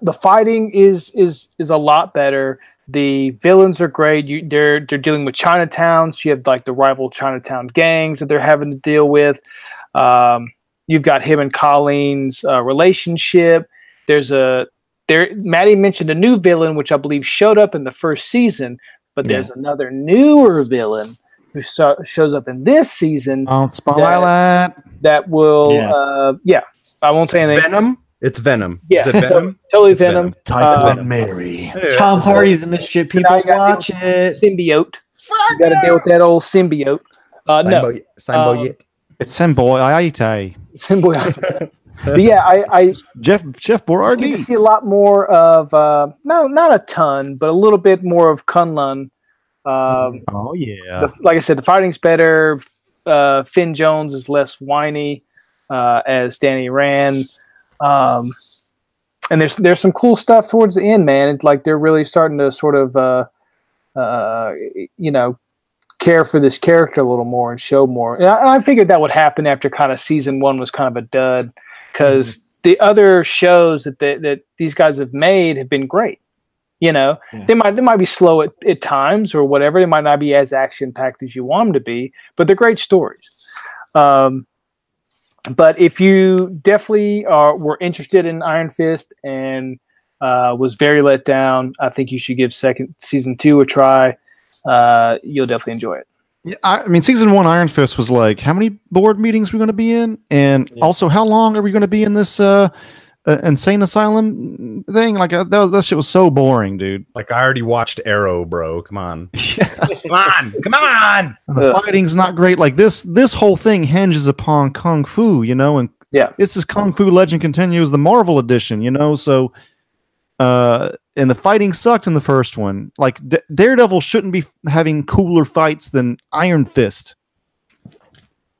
the fighting is is is a lot better. The villains are great. You, they're they're dealing with Chinatown. So you have like the rival Chinatown gangs that they're having to deal with. Um, you've got him and Colleen's uh, relationship. There's a there. Maddie mentioned a new villain, which I believe showed up in the first season, but there's another newer villain who so, shows up in this season Don't spotlight. that will. Yeah. Uh, yeah, I won't say anything. Venom. It's Venom. Yeah. Is it Venom? Totally It's Venom. Typhoid Uh, Mary. Tom Hardy's in this shit. People Now watch it. Symbiote. You got to deal with that old symbiote. Uh, no, Simbo- Simbo Um, Yit. It's Semboy Aite. symbiote. but yeah, I, I Jeff Jeff I You see a lot more of uh, no, not a ton, but a little bit more of Kunlun. Um, Oh yeah. the, like I said, the fighting's better. Uh, Finn Jones is less whiny uh, as Danny Rand. Um, and there's there's some cool stuff towards the end, man. It's like they're really starting to sort of uh, uh, you know care for this character a little more and show more. And I, and I figured that would happen after kind of season one was kind of a dud because the other shows that they, that these guys have made have been great. You know, Yeah. they might they might be slow at, at times or whatever. They might not be as action packed as you want them to be, but they're great stories. Um, but if you definitely are were interested in Iron Fist and uh, was very let down, I think you should give second season two a try. Uh, you'll definitely enjoy it. Yeah, I I mean, season one Iron Fist was like, how many board meetings we're going to be in, and Yeah. also how long are we going to be in this uh, uh, insane asylum thing? Like uh, that, that shit was so boring, dude. Like I already watched Arrow, bro. Come on. Come on. Come on. And the Ugh. fighting's not great. Like this, this whole thing hinges upon kung fu, you know, and Yeah. this is Kung Fu Legend continues the Marvel edition, you know. So, uh, and the fighting sucked in the first one. Like D- Daredevil shouldn't be f- having cooler fights than Iron Fist.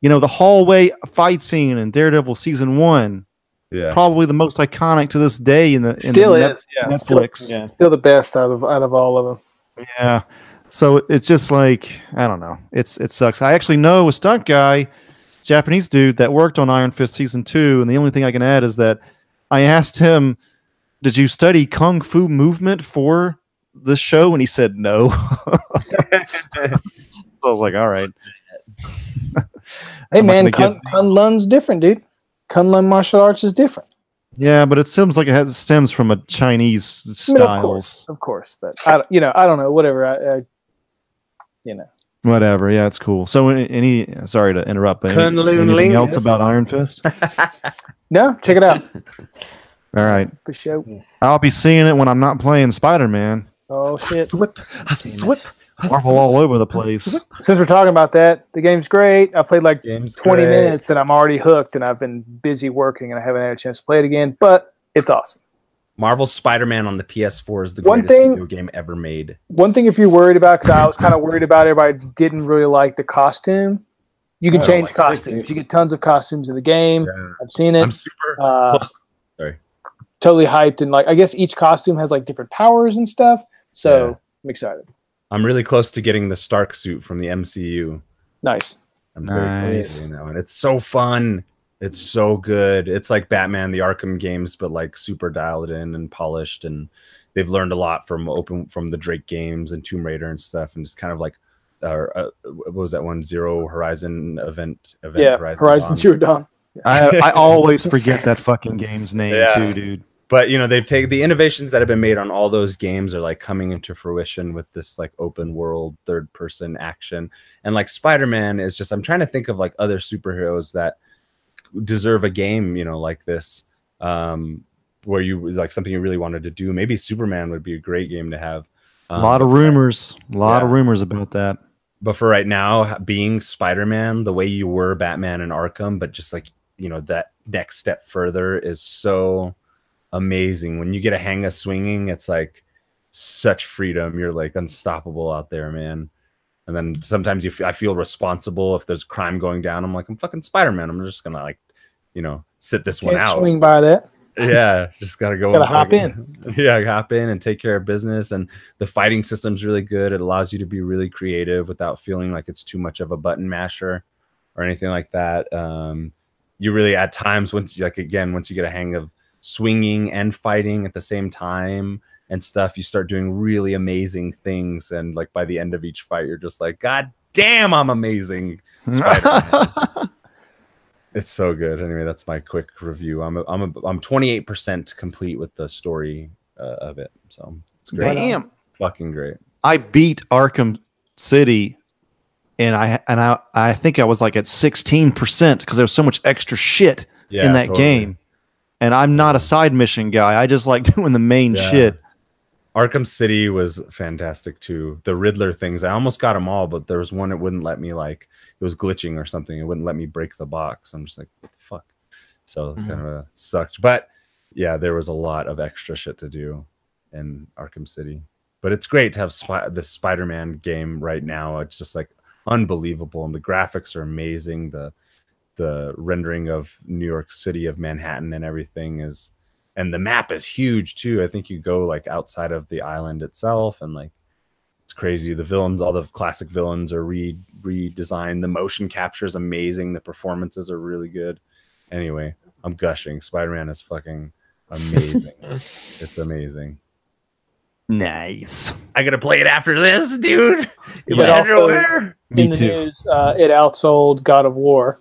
You know, the hallway fight scene in Daredevil season one, Yeah. probably the most iconic to this day in the in Still the is, Net- yeah. Netflix. Yeah. Still the best out of out of all of them. Yeah. So it's just like I don't know. It's it sucks. I actually know a stunt guy, Japanese dude that worked on Iron Fist season two, and the only thing I can add is that I asked him, "Did you study kung fu movement for the show?" And he said no. so I was like, "All right." Hey man, gonna Kun, give- Kunlun's different, dude. Kunlun martial arts is different. Yeah, but it seems like it has stems from a Chinese I mean, styles. of course, of course, but I, you know, I don't know. Whatever. I, I you know, Whatever. Yeah, it's cool. So any, any sorry to interrupt, but any, Kunlun anything else about Iron Fist? no, check it out All right. for sure. I'll be seeing it when I'm not playing Spider Man. Oh shit. Whip. A. Marvel all over the place. Since we're talking about that, the game's great. I played like Game's 20 great. minutes and I'm already hooked and I've been busy working and I haven't had a chance to play it again, but it's awesome. Marvel Spider-Man on the PS4 is the One greatest thing- video game ever made. One thing if you're worried about, because I was kind of worried about it, everybody didn't really like the costume, you can Oh, change like costumes. 60. You get tons of costumes in the game. Yeah. I've seen it. I'm super Uh, close. Sorry. Totally hyped and like I guess each costume has like different powers and stuff. So Yeah. I'm excited. I'm really close to getting the Stark suit from the MCU. Nice. I'm Nice. to that one. It's so fun. It's so good. It's like Batman, the Arkham games, but like super dialed in and polished. And they've learned a lot from open from the Drake games and Tomb Raider and stuff. And just kind of like, uh, uh, what was that one zero Horizon event. event yeah. Horizon, Dawn. Zero Dawn. I, I always forget that fucking game's name Yeah. too, dude. But you know they've taken the innovations that have been made on all those games are like coming into fruition with this like open world third person action. And like spider-man is just i'm trying to think of like other superheroes that deserve a game you know like this um where you like something you really wanted to do. Maybe superman would be a great game to have A Um, lot of rumors, a lot of rumors about that. but for right now being spider-man the way you were batman and arkham but just like you know that next step further is so amazing. When you get a hang of swinging it's like such freedom. You're like unstoppable out there man. And then sometimes you f- I feel responsible if there's crime going down. I'm like i'm fucking spider-man. I'm just gonna like you know sit this one Can't out. swing by that. yeah just gotta go Gotta hop fucking- yeah hop in and take care of business. And the fighting system's really good. It allows you to be really creative without feeling like it's too much of a button masher or anything like that. Um you really at times once you like again once you get a hang of swinging and fighting at the same time and stuff you start doing really amazing things and like by the end of each fight you're just like god damn i'm amazing It's so good. Anyway, that's my quick review. I'm a, I'm a, I'm 28% complete with the story uh, of it. So it's great. Damn. Fucking great. I beat Arkham City, and I and I I think I was like at sixteen percent because there was so much extra shit Yeah, in that totally. game. And I'm not a side mission guy. I just like doing the main Yeah. shit. Arkham City was fantastic too. The Riddler things, I almost got them all, but there was one that wouldn't let me like it was glitching or something. It wouldn't let me break the box. I'm just like, what the fuck? So it mm-hmm. kind of sucked. But yeah, there was a lot of extra shit to do in Arkham City. But it's great to have Spi- the Spider-Man game right now. It's just like unbelievable, and the graphics are amazing. The the rendering of New York City of Manhattan and everything is and the map is huge too. I think you go like outside of the island itself, and like it's crazy. The villains, all the classic villains, are re redesigned. The motion capture is amazing. The performances are really good. Anyway, I'm gushing. Spider Man is fucking amazing. it's amazing. Nice. I gotta play it after this, dude. But also- Me in the too. news, uh, it outsold God of War.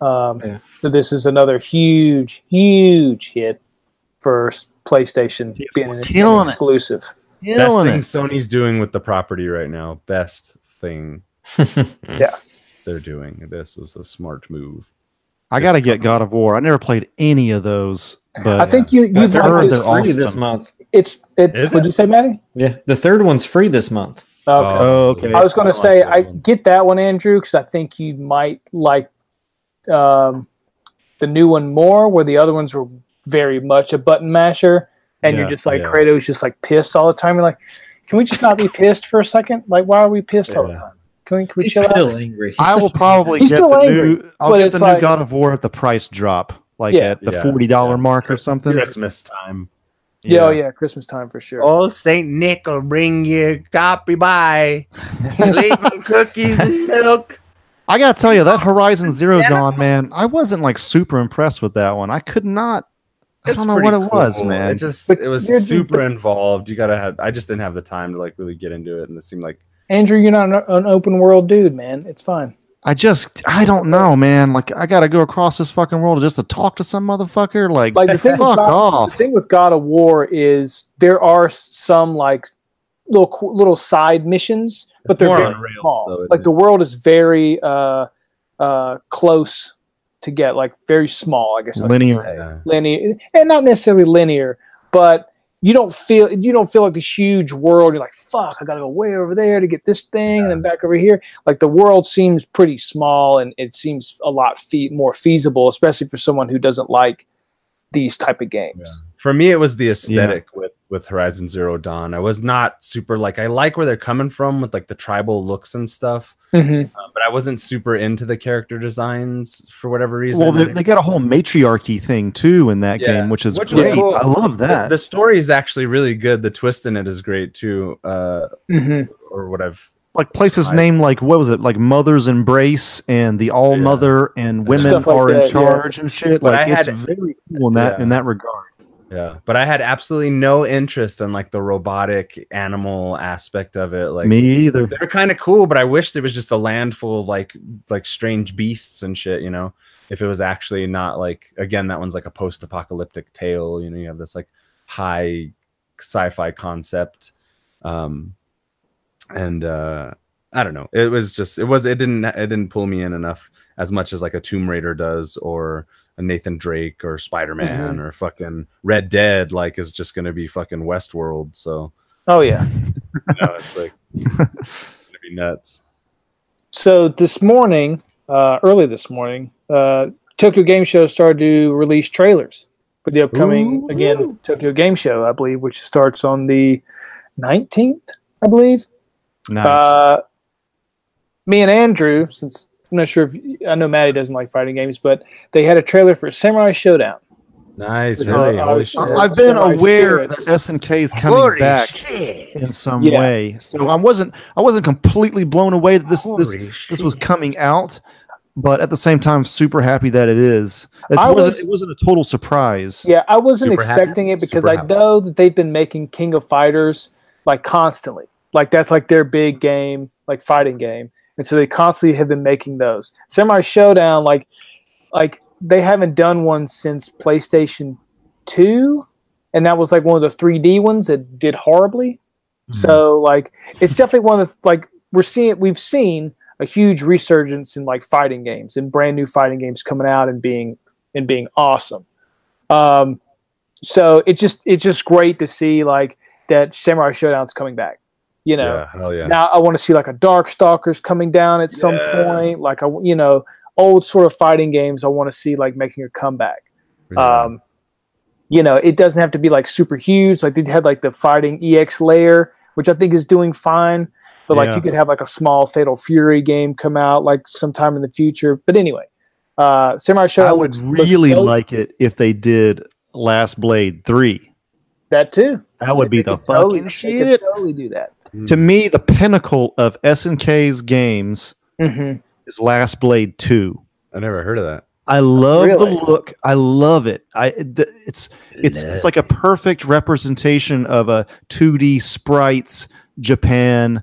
Um, Yeah. This is another huge, huge hit for s- PlayStation being an, Killing an it. exclusive. Best Killing thing it. Sony's doing with the property right now. Best thing Yeah. they're doing. This was a smart move. I got to get God of War. I never played any of those, but I think you you've third heard heard one's they're free awesome. this month. it's it's. Is What'd it? you say, Maddie? Yeah, the third one's free this month. Okay. Oh, okay. I was going to I like say I one. get that one, Andrew, because I think you might like um, the new one more, where the other ones were very much a button masher, and Yeah, you're just like yeah. Kratos, just like pissed all the time. You're like, can we just not be pissed for a second? Like, why are we pissed all the Yeah. time? Can we, can we He's chill out? still angry. He's I will probably He's get still the angry, new. I'll but get it's the like- new God of War at the price drop, like Yeah. at the Yeah, forty dollar yeah. mark or something. Christmas time. Yeah, oh yeah, Christmas time for sure. Oh, Saint Nick will bring you copy by. Leaving cookies and milk. I gotta tell you that Horizon Zero Dawn, man, I wasn't like super impressed with that one. I could not. I It's don't know what it was, man. It just But it was super involved. You gotta have. I just didn't have the time to like really get into it, and it seemed like Andrew, you're not an, an open world dude, man. It's fine. I just, I don't know, man. Like, I gotta go across this fucking world just to talk to some motherfucker. Like, Like the thing, with fuck God, off. the thing with God of War is there are some like little little side missions, but they're very rails, small. though, like it? the world is very uh, uh, close to get, like very small. I guess I Linear. say. linear, and not necessarily linear, but you don't feel you don't feel like this huge world. You're like, fuck, I gotta go way over there to get this thing, and then back over here. Like the world seems pretty small, and it seems a lot fe- more feasible, especially for someone who doesn't like these type of games. For me, it was the aesthetic with with Horizon Zero Dawn. I was not super like I like where they're coming from with like the tribal looks and stuff, Mhm. uh, but I wasn't super into the character designs for whatever reason. Well, they, they got a whole matriarchy thing too in that Yeah, game, which is which was great. cool. I love that. the story is actually really good. The twist in it is great too, uh, Mhm. or what I've like places I- named like what was it like Mother's Embrace and the All Mother and women like are in that, yeah. charge and shit. But Like I it's had- very cool in that Yeah. in that regard. Yeah, but I had absolutely no interest in like the robotic animal aspect of it. Like Me either. they're kind of cool, but I wish there was just a land full of like like strange beasts and shit. You know, if it was actually not like again that one's like a post-apocalyptic tale. You know, you have this like high sci-fi concept, um, and uh, I don't know. It was just it was it didn't it didn't pull me in enough as much as like a Tomb Raider does or a Nathan Drake or Spider Man or fucking Red Dead. Like is just gonna be fucking Westworld. So Oh yeah. know, it's like gonna be nuts. So this morning, uh, early this morning, uh, Tokyo Game Show started to release trailers for the upcoming Ooh. again Tokyo Game Show, I believe, which starts on the nineteenth, I believe. Nice. Uh, me and Andrew, since I'm not sure if I know Maddie doesn't like fighting games, but they had a trailer for Samurai Showdown. Nice, Uh, really. I Holy was- shit. uh, I've been Samurai aware Spirits. that SNK is coming back in some Yeah. way, so I wasn't I wasn't completely blown away that this this, Holy this was coming out, but at the same time, super happy that it is. It I wasn't was- it wasn't a total surprise. Yeah, I wasn't Super happy? expecting it because Super I house. know that they've been making King of Fighters like constantly. Like that's like their big game, like fighting game. And so they constantly have been making those. Samurai Showdown, like like they haven't done one since PlayStation 2. And that was like one of the 3D ones that did horribly. So like it's definitely one of the like we're seeing we've seen a huge resurgence in like fighting games and brand new fighting games coming out and being and being awesome. Um, so it's just it's just great to see like that Samurai Showdown's coming back. You know, yeah, yeah. now I want to see like a Dark Stalkers coming down at some Yes. point. Like I, you know, old sort of fighting games. I want to see like making a comeback. Yeah. Um, you know, it doesn't have to be like super huge. Like they had like the fighting EX layer, which I think is doing fine. But like you could have like a small Fatal Fury game come out like sometime in the future. But anyway, uh, Samurai Showdown. I would looks- looks really dope. like it if they did Last Blade three. that too. That would be the totally- fucking shit. Totally do that. To me, the pinnacle of SNK's games hmm is Last Blade two. I never heard of that. I love Really? the look. I love it. I th- it's it's it's like a perfect representation of a 2D sprites Japan.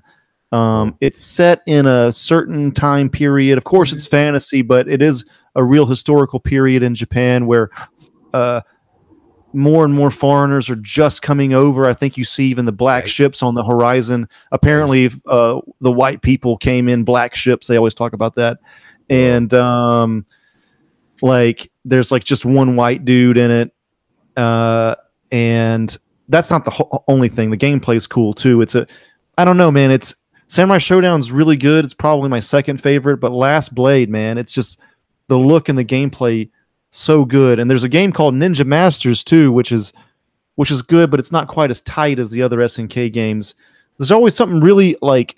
Um, it's set in a certain time period. Of course, it's fantasy, but it is a real historical period in Japan where uh, more and more foreigners are just coming over. I think you see even the black Right. ships on the horizon. Apparently, uh, the white people came in black ships. They always talk about that, and um, like there's like just one white dude in it, uh, and that's not the ho- only thing. The gameplay is cool too. It's a, I don't know, man. It's Samurai Showdown's really good. It's probably my second favorite, but Last Blade, man, it's just the look and the gameplay so good. And there's a game called Ninja Masters too, which is which is good, but it's not quite as tight as the other SNK games. There's always something really like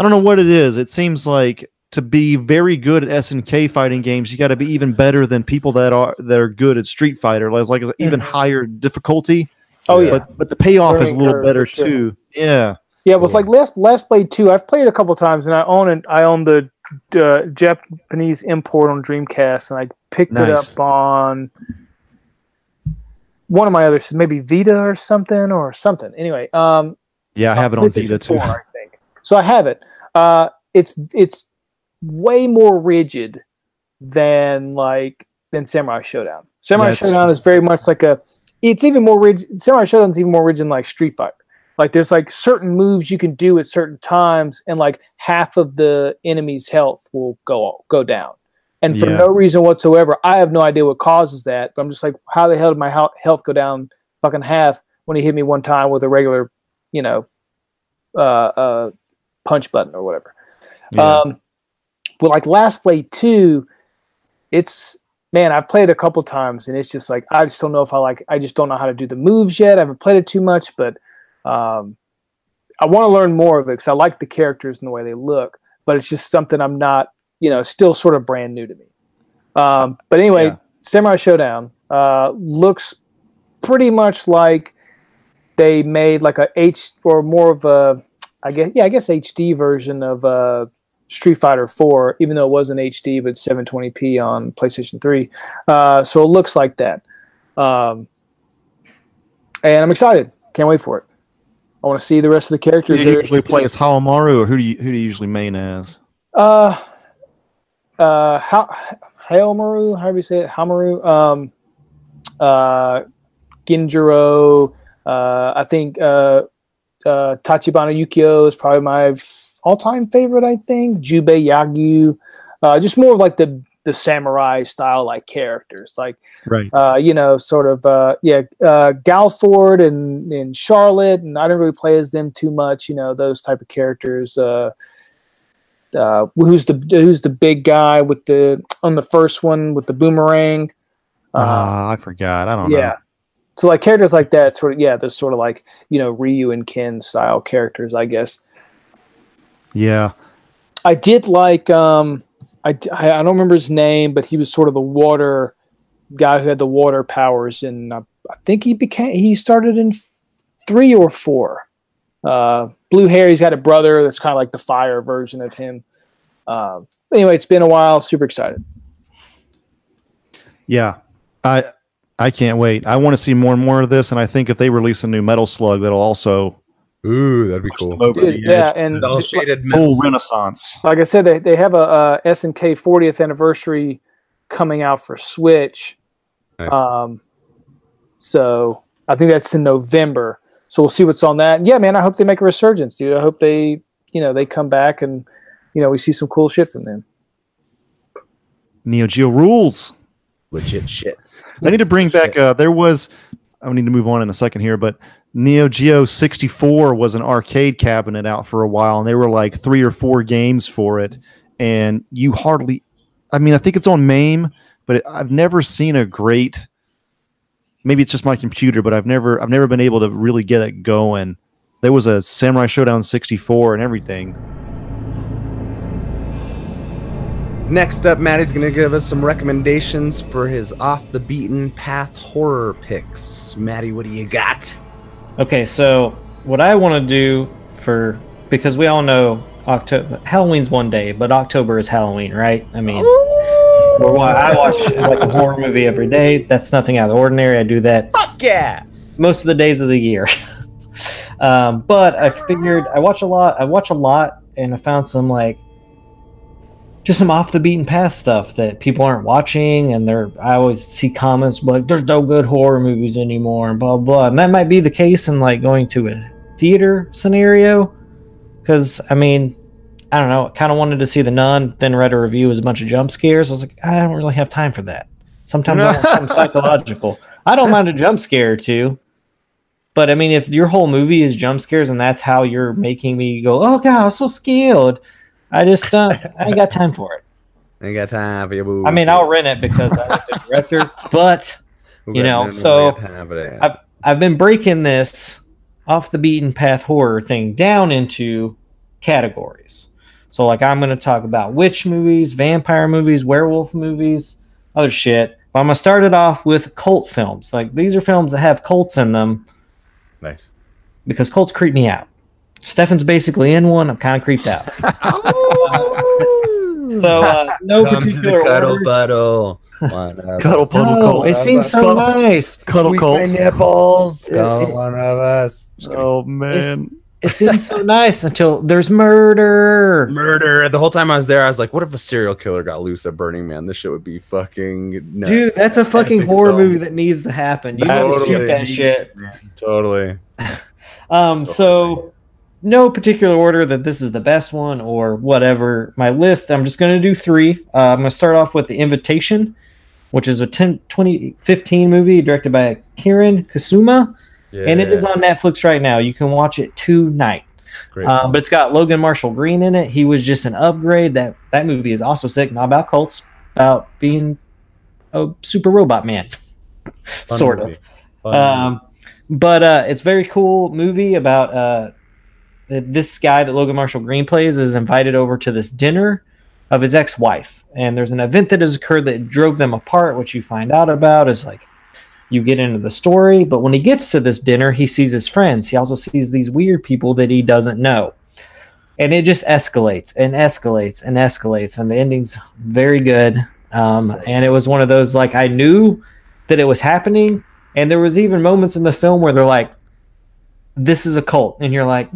I don't know what it is. It seems like to be very good at SNK fighting games, you got to be even better than people that are that are good at Street Fighter. Like, like even Mhm. higher difficulty. Oh Yeah. But but the payoff is a little better sure. too. Yeah. Yeah, it was Cool. like Last Last Blade Two. I've played a couple times, and I own it. I own the uh, Japanese import on Dreamcast, and I picked it up on one of my other maybe Vita or something or something. Anyway, um, Yeah, I have it on Vita too. 4, I think. So I have it. Uh, it's it's way more rigid than like than Samurai Showdown. Samurai That's Showdown true. is very much like a. It's even more rigid. Samurai Showdown is even more rigid than like Street Fighter. Like there's like certain moves you can do at certain times, and like half of the enemy's health will go go down, and for Yeah. no reason whatsoever. I have no idea what causes that, but I'm just like, how the hell did my health go down fucking half when he hit me one time with a regular, you know, uh, uh, punch button or whatever. Yeah. Um, but like Last Blade Two, it's man, I've played a couple times and it's just like I just don't know if I like. I just don't know how to do the moves yet. I haven't played it too much, but um, I want to learn more of it because I like the characters and the way they look. But it's just something I'm not, you know, still sort of brand new to me. Um, but anyway, Yeah. Samurai Showdown uh, looks pretty much like they made like a H or more of a, I guess, yeah, I guess HD version of uh, Street Fighter 4, even though it wasn't HD, but 720p on PlayStation 3. Uh, so it looks like that. Um, and I'm excited. Can't wait for it. I want to see the rest of the Do characters. you They're- usually play as Hawamaru, or who do you who do you usually main as? Uh, uh, how Hailmaru, however you say it, Hamaru, um, uh, Genjuro, uh, I think uh, uh, Tachibana Ukyo is probably my f- all-time favorite. I think Jubei Yagyu, uh, just more of like the the samurai style like characters, like Right. uh, you know, sort of, uh, yeah, uh, Galford and, and Charlotte, and I didn't really play as them too much, you know, those type of characters. Uh, uh, who's the who's the big guy with the on the first one with the boomerang? Uh, Ah, I forgot. I don't know. yeah. So like characters like that, sort of, yeah, those sort of like you know Ryu and Ken style characters, I guess. Yeah. I did like um I, I don't remember his name, but he was sort of the water guy who had the water powers, and I, I think he became he started in three or four. Uh, blue hair. He's got a brother that's kind of like the fire version of him. Um, anyway, it's been a while. Super excited. Yeah. I I can't wait. I want to see more and more of this, and I think if they release a new Metal Slug, that'll also Ooh, that'd be push cool. over Dude, yeah, and All just shaded Full metal. renaissance. like I said, they, they have a, uh SNK 40th anniversary coming out for Switch. Nice. Um, so I think that's in November. So we'll see what's on that. Yeah, man, I hope they make a resurgence, dude. I hope they, you know, they come back and, you know, we see some cool shit from them. Neo Geo rules. Legit shit. I need to bring back. Uh, there was. I need to move on in a second here, but Neo Geo 64 was an arcade cabinet out for a while, and there were like three or four games for it, and you hardly. I mean, I think it's on MAME, but it, I've never seen a great. Maybe it's just my computer, but I've never I've never been able to really get it going. There was a Samurai Showdown 64 and everything. Next up, Maddie's going to give us some recommendations for his off the beaten path horror picks. Maddie, what do you got? Okay, so what I want to do for because we all know October Halloween's one day, but October is Halloween, right? I mean, or I watch like a horror movie every day. That's nothing out of the ordinary. I do that Fuck yeah! most of the days of the year. um, but I figured I watch a lot. I watch a lot, and I found some like just some off the beaten path stuff that people aren't watching, and they're. I always see comments like, "There's no good horror movies anymore," and blah blah. And that might be the case in like going to a theater scenario, because I mean. I don't know. I kind of wanted to see the Nun, then read a review as a bunch of jump scares. I was like, I don't really have time for that. Sometimes I want something psychological. I don't mind a jump scare or two, but I mean, if your whole movie is jump scares and that's how you're making me go, oh god, I'm so scared, I just uh, I ain't got time for it. Ain't got time for your boo. I mean, I'll rent it because I'm the director, but you know, so I've, I've been breaking this off the beaten path horror thing down into categories. So, like, I'm going to talk about witch movies, vampire movies, werewolf movies, other shit. But I'm going to start it off with cult films. Like, these are films that have cults in them nice. because cults creep me out. Stefan's basically in one. I'm kind of creeped out. So, uh, no Come to the cuddle order. puddle. Cuddle puddle No, cult. it seems so Cuddle- nice. Cuddle Squeak my cults. nipples. Call one of us. Oh man. It seems so nice until there's murder. Murder. The whole time I was there, I was like, what if a serial killer got loose at Burning Man? This shit would be fucking nuts. Dude, that's a fucking horror film. movie that needs to happen. You gotta Totally. shoot that shit. Totally. Um, so no particular order that this is the best one or whatever. My list, I'm just gonna do three. Uh, I'm gonna start off with The Invitation, which is a 10, 2015 movie directed by Karyn Kusama. Yeah, and it is on Netflix right now. You can watch it tonight. great. Um, but it's got Logan Marshall Green in it. He was just an upgrade. That that movie is also sick. Not about cults, about being a super robot man, sort movie. of. Um, but uh, it's a very cool movie about uh, this guy that Logan Marshall Green plays is invited over to this dinner of his ex-wife, and there's an event that has occurred that drove them apart. Which you find out about is like you get into the story, but when he gets to this dinner, he sees his friends. He also sees these weird people that he doesn't know. And it just escalates and escalates and escalates, and the ending's very good. Um, and it was one of those like I knew that it was happening, and there was even moments in the film where they're like, "This is a cult," and you're like,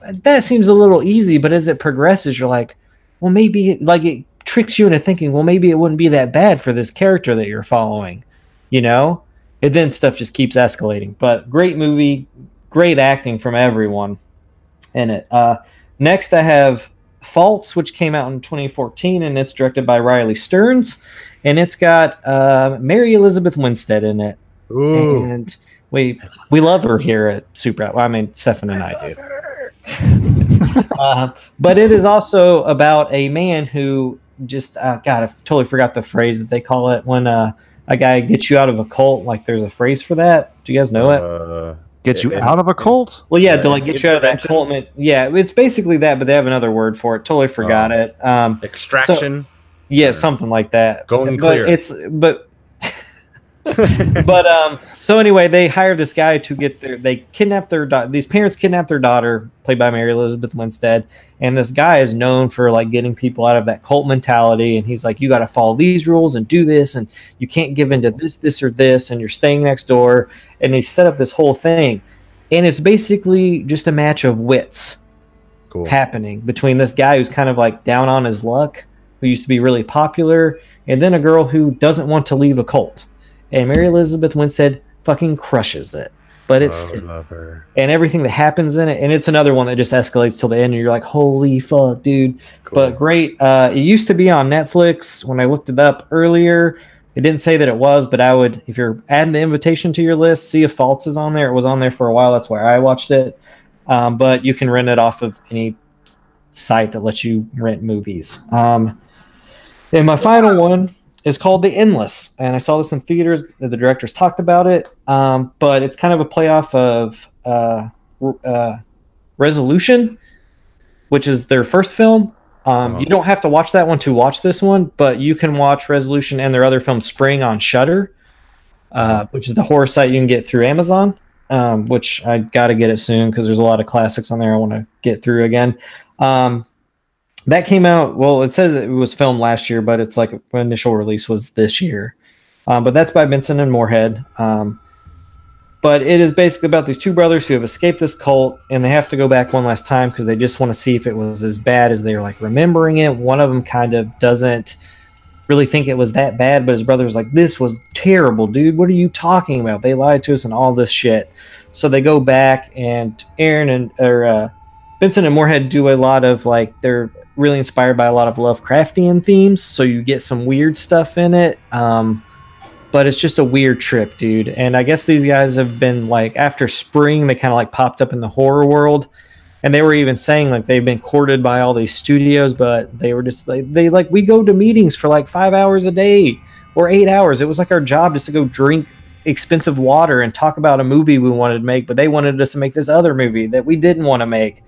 "That, that seems a little easy." But as it progresses, you're like, "Well, maybe it, like it tricks you into thinking, well, maybe it wouldn't be that bad for this character that you're following," you know? And then stuff just keeps escalating. But great movie, great acting from everyone in it. Uh, next, I have Faults, which came out in 2014, and it's directed by Riley Stearns, and it's got uh, Mary Elizabeth Winstead in it, Ooh. and we we love her here at Super. Well, I mean, Stefan and I do. uh, but it is also about a man who just uh, God, I totally forgot the phrase that they call it when uh, a guy gets you out of a cult. Like, there's a phrase for that. Do you guys know it? Uh, Get you out of a cult? Well, yeah, Yeah, to like get you out of that intervention? cult. Yeah, it's basically that, but they have another word for it. Totally forgot Oh. it. Um, extraction. yeah, Yeah. something like that. Going but clear. It's but but um so anyway they hire this guy to get their they kidnap their these parents kidnap their daughter played by mary elizabeth winstead and this guy is known for like getting people out of that cult mentality and he's like you got to follow these rules and do this and you can't give into this this or this and you're staying next door and they set up this whole thing and it's basically just a match of wits cool. happening between this guy who's kind of like down on his luck, who used to be really popular, and then a girl who doesn't want to leave a cult. And Mary Elizabeth Winstead fucking crushes it. But it's Oh, love her. and everything that happens in it, and it's another one that just escalates till the end, and you're like, holy fuck, dude. Cool. But great. Uh, it used to be on Netflix when I looked it up earlier. It didn't say that it was, but I would, if you're adding the invitation to your list, see if Faults is on there. It was on there for a while. That's where I watched it. Um, but you can rent it off of any site that lets you rent movies. Um, and my final one is called The Endless, and I saw this in theaters. The directors talked about it, um, but it's kind of a playoff of uh, uh, Resolution, which is their first film. Um, Uh-huh. You don't have to watch that one to watch this one, but you can watch Resolution and their other film Spring on Shudder, uh, which is the horror site you can get through Amazon. Um, which I got to get it soon because there's a lot of classics on there I want to get through again. Um, that came out. Well, it says it was filmed last year, but it's like initial release was this year. Um, but that's by Benson and Moorhead. Um, but it is basically about these two brothers who have escaped this cult and they have to go back one last time because they just want to see if it was as bad as they're like remembering it. One of them kind of doesn't really think it was that bad, but his brother's like, This was terrible, dude. What are you talking about? They lied to us and all this shit. So they go back and Aaron and or uh, Benson and Moorhead do a lot of like they're really inspired by a lot of Lovecraftian themes, so you get some weird stuff in it. Um, but it's just a weird trip, dude. And I guess these guys have been like after spring, they kind of like popped up in the horror world, and they were even saying like they've been courted by all these studios, but they were just like they like we go to meetings for like five hours a day or eight hours. It was like our job just to go drink expensive water and talk about a movie we wanted to make, but they wanted us to make this other movie that we didn't want to make.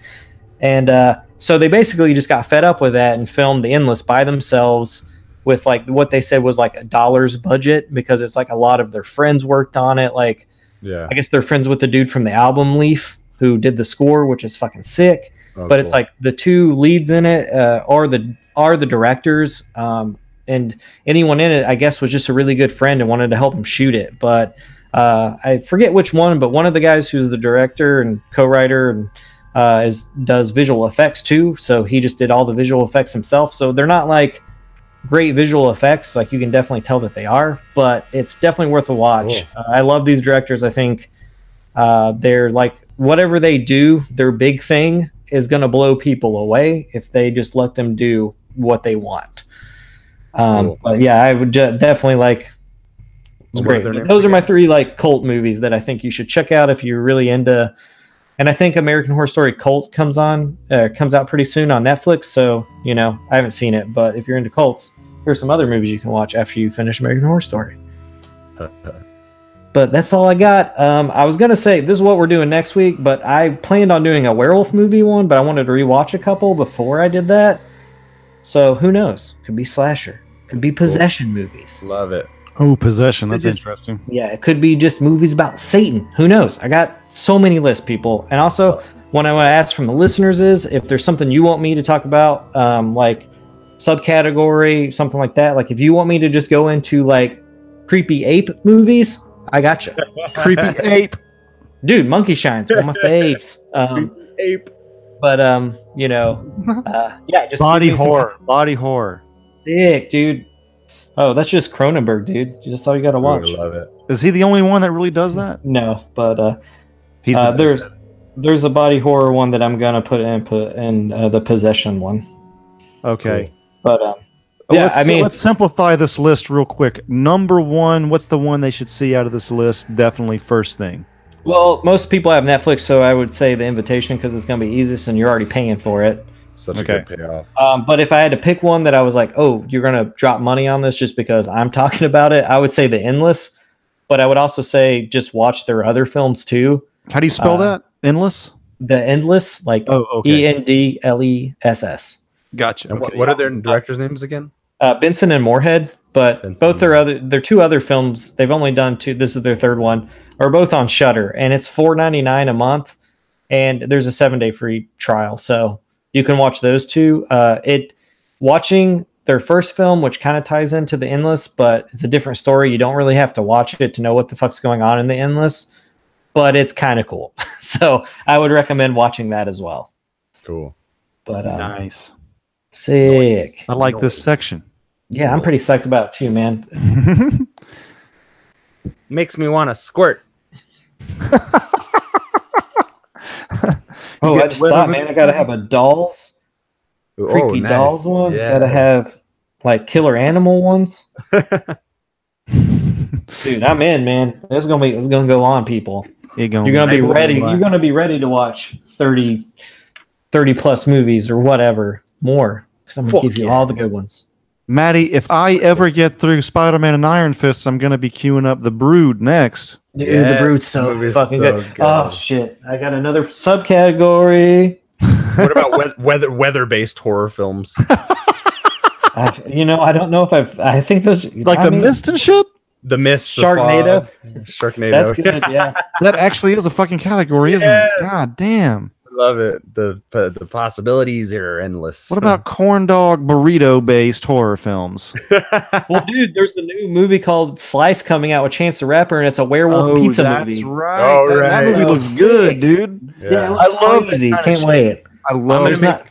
And uh, so they basically just got fed up with that and filmed The Endless by themselves with like what they said was like a dollar's budget because it's like a lot of their friends worked on it. Like, Yeah. I guess they're friends with the dude from the album Leaf who did the score, which is fucking sick Oh, but it's like the two leads in it uh, are the are the directors um, and anyone in it i guess was just a really good friend and wanted to help him shoot it but uh, i forget which one but one of the guys who's the director and co-writer and uh, is does visual effects too so he just did all the visual effects himself so they're not like great visual effects like you can definitely tell that they are but it's definitely worth a watch Cool. uh, i love these directors i think uh, they're like whatever they do their big thing is going to blow people away if they just let them do what they want um, Cool. but yeah i would ju- definitely like It's great. Those are my three like cult movies that I think you should check out if you're really into. And I think American Horror Story Cult comes on uh, comes out pretty soon on Netflix. So you know I haven't seen it, but if you're into cults, here's some other movies you can watch after you finish American Horror Story. But that's all I got. Um, I was gonna say this is what we're doing next week, but I planned on doing a werewolf movie one, but I wanted to rewatch a couple before I did that. So who knows? Could be slasher, could be possession movies. Love it. Oh, possession. That's Just- interesting. Yeah, it could be just movies about Satan. Who knows? I got so many lists, people. And also, what I want to ask from the listeners is if there's something you want me to talk about, um, like subcategory, something like that. Like if you want me to just go into like creepy ape movies, I got you, Creepy ape. dude. Monkey Shines, one of my faves. Um, Ape. but um, you know, uh, yeah, just Body give me some horror. Body horror. sick, dude. Oh, that's just Cronenberg, dude. That's all you got to watch. I love it. Is he the only one that really does that? No, but uh, He's uh, there's there's a body horror one that I'm gonna put in put in uh, the possession one. okay. But um, yeah, let's, I mean, let's simplify this list real quick. Number one, what's the one they should see out of this list? Definitely first thing. well, most people have Netflix, so I would say the invitation because it's gonna be easiest and you're already paying for it. Such Okay. a good payoff. Um, but if I had to pick one that I was like, oh, you're gonna drop money on this just because I'm talking about it, I would say The Endless. But I would also say just watch their other films too. How do you spell Uh, that? Endless? The Endless, like Oh, okay. E N D L E S S. Gotcha. And what, what are their directors' names again? uh, Benson and Moorhead, but Benson both their and- other their two other films they've only done two. This is their third one. Are both on Shudder, and it's four ninety nine a month, and there's a seven day free trial, so you can watch those two. Uh, it watching their first film, which kind of ties into the Endless, but it's a different story. You don't really have to watch it to know what the fuck's going on in the Endless, but it's kind of cool. so I would recommend watching that as well. Cool. But um, Nice. sick. I like this section. Yeah, I'm pretty psyched about it too, man. Makes me want to squirt. Oh, I just thought, man, I gotta have a dolls, Ooh, oh, creepy nice. dolls one. Yes. Gotta have like killer animal ones. Dude, I'm in, man. It's gonna be, it's gonna go on, people. You're gonna, You're gonna be ready. one. You're gonna be ready to watch 30, 30 plus movies or whatever more. Because I'm gonna Fuck give you yeah. all the good ones. Maddie, if I ever get through Spider Man and Iron Fists, I'm gonna be queuing up the Brood next. Dude, Yes, the Brood's so movie's fucking so good. Oh, good. Oh shit! I got another subcategory. What about weather weather based horror films? I, you know, I don't know if I've. I think those Like I the mean, mist and shit? The Mist, the Sharknado? Fog, Sharknado. That's good. Yeah. That actually is a fucking category, isn't Yes. it? God damn. Love it. The the possibilities are endless. What about corn dog burrito based horror films? Well, dude, there's the new movie called Slice coming out with Chance the Rapper, and it's a werewolf pizza that's movie. That's right. Oh, That- right. That movie looks Sick. good, dude. Yeah, Yeah. I love that crazy. Can't shit. wait. I I'm love gonna make not-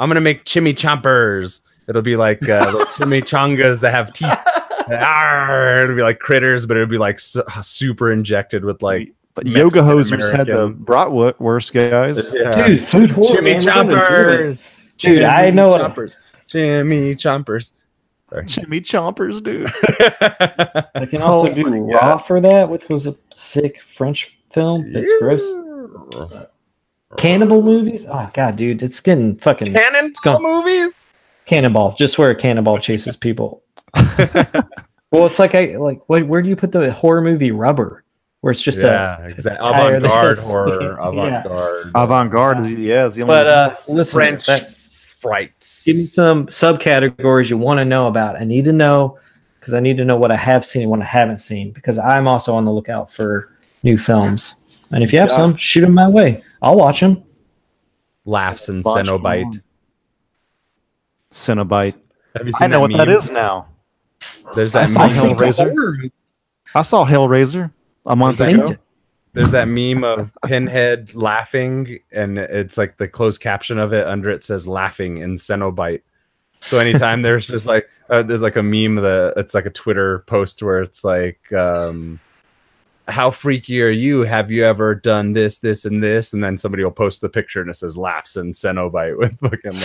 I'm gonna make chimichangas. It'll be like uh, little chimichangas that have teeth. Arr, it'll be like critters, but it'll be like su- super injected with like But Yoga Mexican Hosers had the American. bratwurst guys. yeah. Dude, food horror. man, we're gonna do it. chimichompers. Dude, I know what- chompers. Jimmy chompers. Jimmy Chompers, dude. I can also Oh do my Raw for that, which was a sick French film. That's gross. Cannibal movies. Oh god, dude, it's getting fucking Cannon go. movies. cannonball. Just where a cannonball chases people. well, it's like I like. Where, where do you put the horror movie Rubber? Where it's just yeah, a exactly. that Avant-garde horror. Yeah. Avant-garde. Avant garde, yeah. Is the only But uh, listen, French that- frights. give me some subcategories you want to know about. I need to know because I need to know what I have seen and what I haven't seen because I'm also on the lookout for new films. And if you have Yeah. some, shoot them my way. I'll watch them. laughs and Bunch Cenobite. Cenobite. Have you seen I know that what that meme? is now. There's that I that saw meme. Hellraiser. Hellraiser. I saw Hellraiser a month that- ago. There's that meme of Pinhead laughing, and it's like the closed caption of it under it says "laughing" in Cenobite. So anytime there's just like uh, there's like a meme that it's like a Twitter post where it's like um, how freaky are you? Have you ever done this, this, and this? And then somebody will post the picture and it says laughs and Cenobite with fucking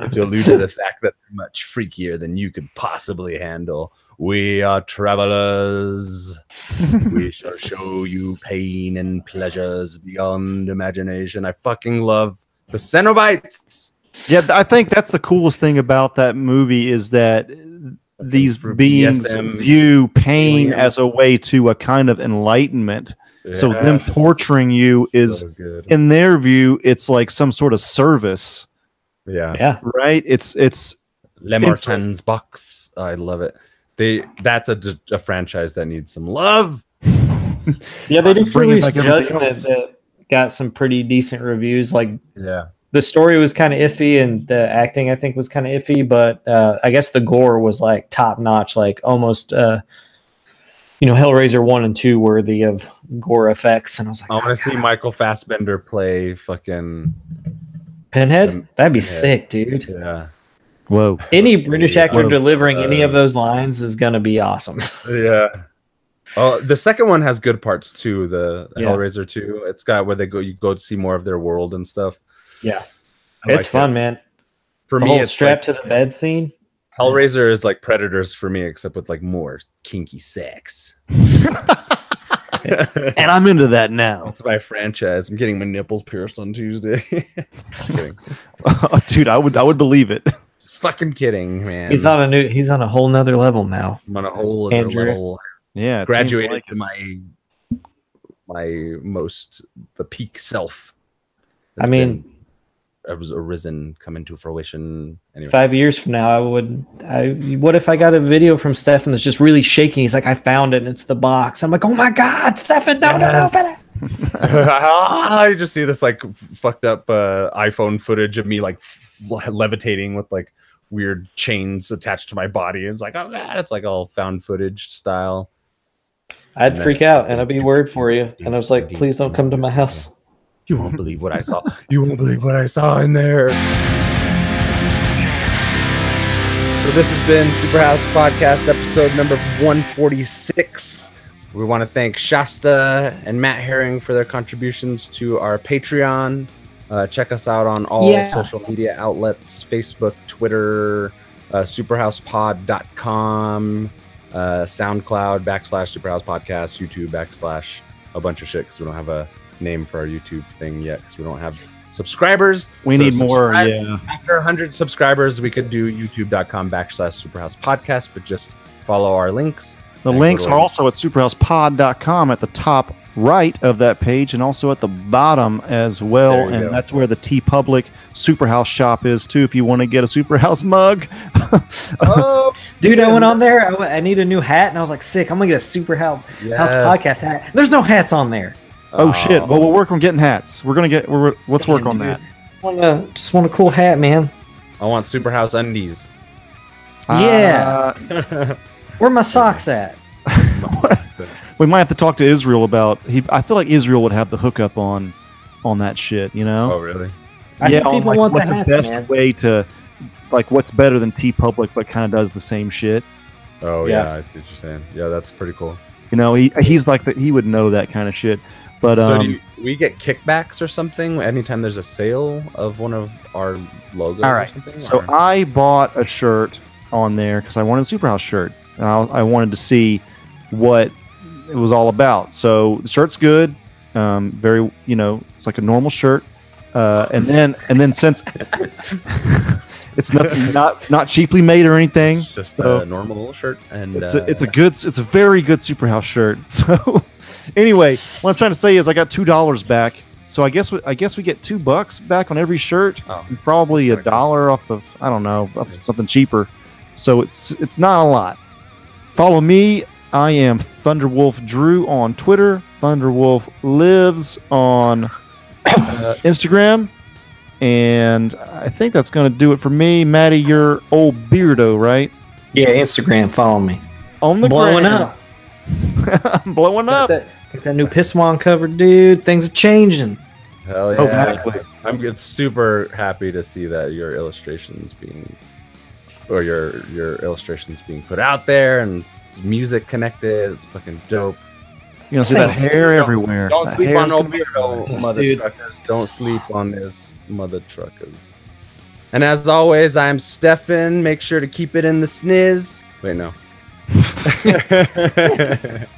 like to allude to the fact that they're much freakier than you could possibly handle. We are travelers. we shall show you pain and pleasures beyond imagination. I fucking love the Cenobites. Yeah, I think that's the coolest thing about that movie is that these beings BDSM view pain aliens. as a way to a kind of enlightenment. So them torturing you is, So good. in their view, it's like some sort of service, yeah. Yeah. right? It's it's Le Martin's box. I love it. They that's a franchise that needs some love. Yeah, they just Bringing released Judgment that got some pretty decent reviews. Like Yeah. The story was kind of iffy and the acting I think was kind of iffy, but uh, I guess the gore was like top notch, like almost uh, you know Hellraiser one and two worthy of gore effects. And I was like, I want to see Michael Fassbender play fucking Pinhead, that'd be Pinhead. sick, dude. yeah. whoa. Any British actor Whoa. delivering any of Uh, those lines is gonna be awesome. Yeah. Oh, the second one has good parts too. The, the Yeah. Hellraiser two. It's got where they go. You go to see more of their world and stuff. Yeah. I it's like fun, it. man. For the me, whole it's strap like, to the bed scene. Hellraiser is like Predators for me, except with like more kinky sex. And I'm into that now. That's my franchise. I'm getting my nipples pierced on Tuesday. Just kidding. Oh, dude, I would I would believe it. Just fucking kidding, man. He's on a new. He's on a whole nother level now. I'm on a whole other Andrew. level. Yeah, it seems Graduated like to my my most the peak self. I mean, been- I was arisen, come into fruition. Anyway, five years from now, I would. I what if I got a video from Stefan that's just really shaking? He's like, I found it, and it's the box. I'm like, oh my god, Stefan, no, Yes. no, no, open it. I just see this like f- fucked up uh, iPhone footage of me like f- levitating with like weird chains attached to my body. It's like, oh god, it's like all found footage style. I'd And then- freak out, and I'd be worried for you. And I was like, please don't come to my house. You won't believe what I saw. You won't believe what I saw in there. So this has been Superhouse Podcast episode number 146. We want to thank Shasta and Matt Herring for their contributions to our Patreon. Uh, check us out on all Yeah. social media outlets Facebook, Twitter, uh, superhousepod.com, uh, SoundCloud, backslash Superhouse Podcast, YouTube, backslash a bunch of shit because we don't have a name for our YouTube thing yet because we don't have subscribers. we So need more. Yeah. After 100 subscribers, we could do youtube.com backslash Superhouse Podcast, but just follow our links. The links are also at superhousepod.com at the top right of that page and also at the bottom as well. And go. that's where the TeePublic Superhouse shop is too if you want to get a Superhouse mug. Oh, Dude, I went on there. I, went- I need a new hat, and I was like, sick. I'm gonna get a super house, house podcast hat. There's no hats on there. Oh shit. Well, we'll work on getting hats. We're going to get we're, let's work on dude. that. Want a, just want a cool hat, man. I want Superhouse undies. Yeah. Uh, Where my socks at? we might have to talk to Israel about he I feel like Israel would have the hookup on on that shit, you know? oh, really? I think on, people like, want the what's hats, best man. way to like what's better than TeePublic but kind of does the same shit. Oh, Yeah. yeah. I see what you're saying. Yeah, that's pretty cool. You know, he he's like that. He would know that kind of shit. But so, um, do you, we get kickbacks or something anytime there's a sale of one of our logos All right. or something? so or- I bought a shirt on there because I wanted a Superhouse shirt. And I, I wanted to see what it was all about. So the shirt's good. Um, very, you know, it's like a normal shirt. Uh, and then and then since it's nothing not not cheaply made or anything, it's just so- a normal little shirt. And It's uh, a, it's a good it's a very good Superhouse shirt. So anyway, what I'm trying to say is I got two dollars back. So I guess we, I guess we get two bucks back on every shirt, Oh. and probably a dollar off of I don't know off of something cheaper. So it's it's not a lot. Follow me. I am Thunderwolf Drew on Twitter. Thunderwolf lives on uh, Instagram. And I think that's going to do it for me. Maddie, you're old beardo, right? Yeah, Instagram. Follow me. On the Blowing gram. up. I'm blowing Got up. that, got that new Pisswan cover, dude. Things are changing. Hell Oh, yeah. exactly. I'm good, super happy to see that your illustrations being or your your illustrations being put out there and it's music connected. It's fucking dope. You're gonna see that hair everywhere. Don't That sleep on gonna be Oberto, mother Dude. truckers. Don't sleep on this, mother truckers. And as always, I'm Stefan. Make sure to keep it in the sniz. Wait, no.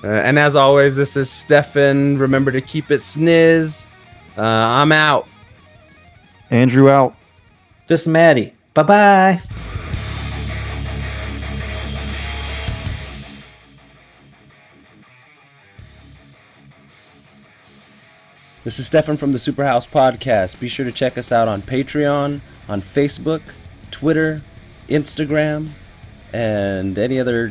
Uh, and as always, this is Stefan. Remember to keep it sniz. Uh, I'm out. Andrew out. Just Maddie. Bye bye. This is Stefan from the Superhouse Podcast. Be sure to check us out on Patreon, on Facebook, Twitter, Instagram, and any other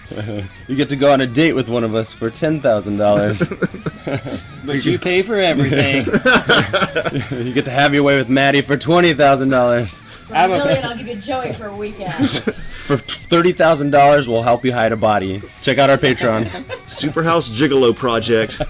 You get to go on a date with one of us for ten thousand dollars. But you pay for everything. you get to have your way with Maddie for twenty thousand dollars. For a million, I'll give you Joey for a weekend. For thirty thousand dollars, we'll help you hide a body. Check out our Patreon. Superhouse Gigolo Project.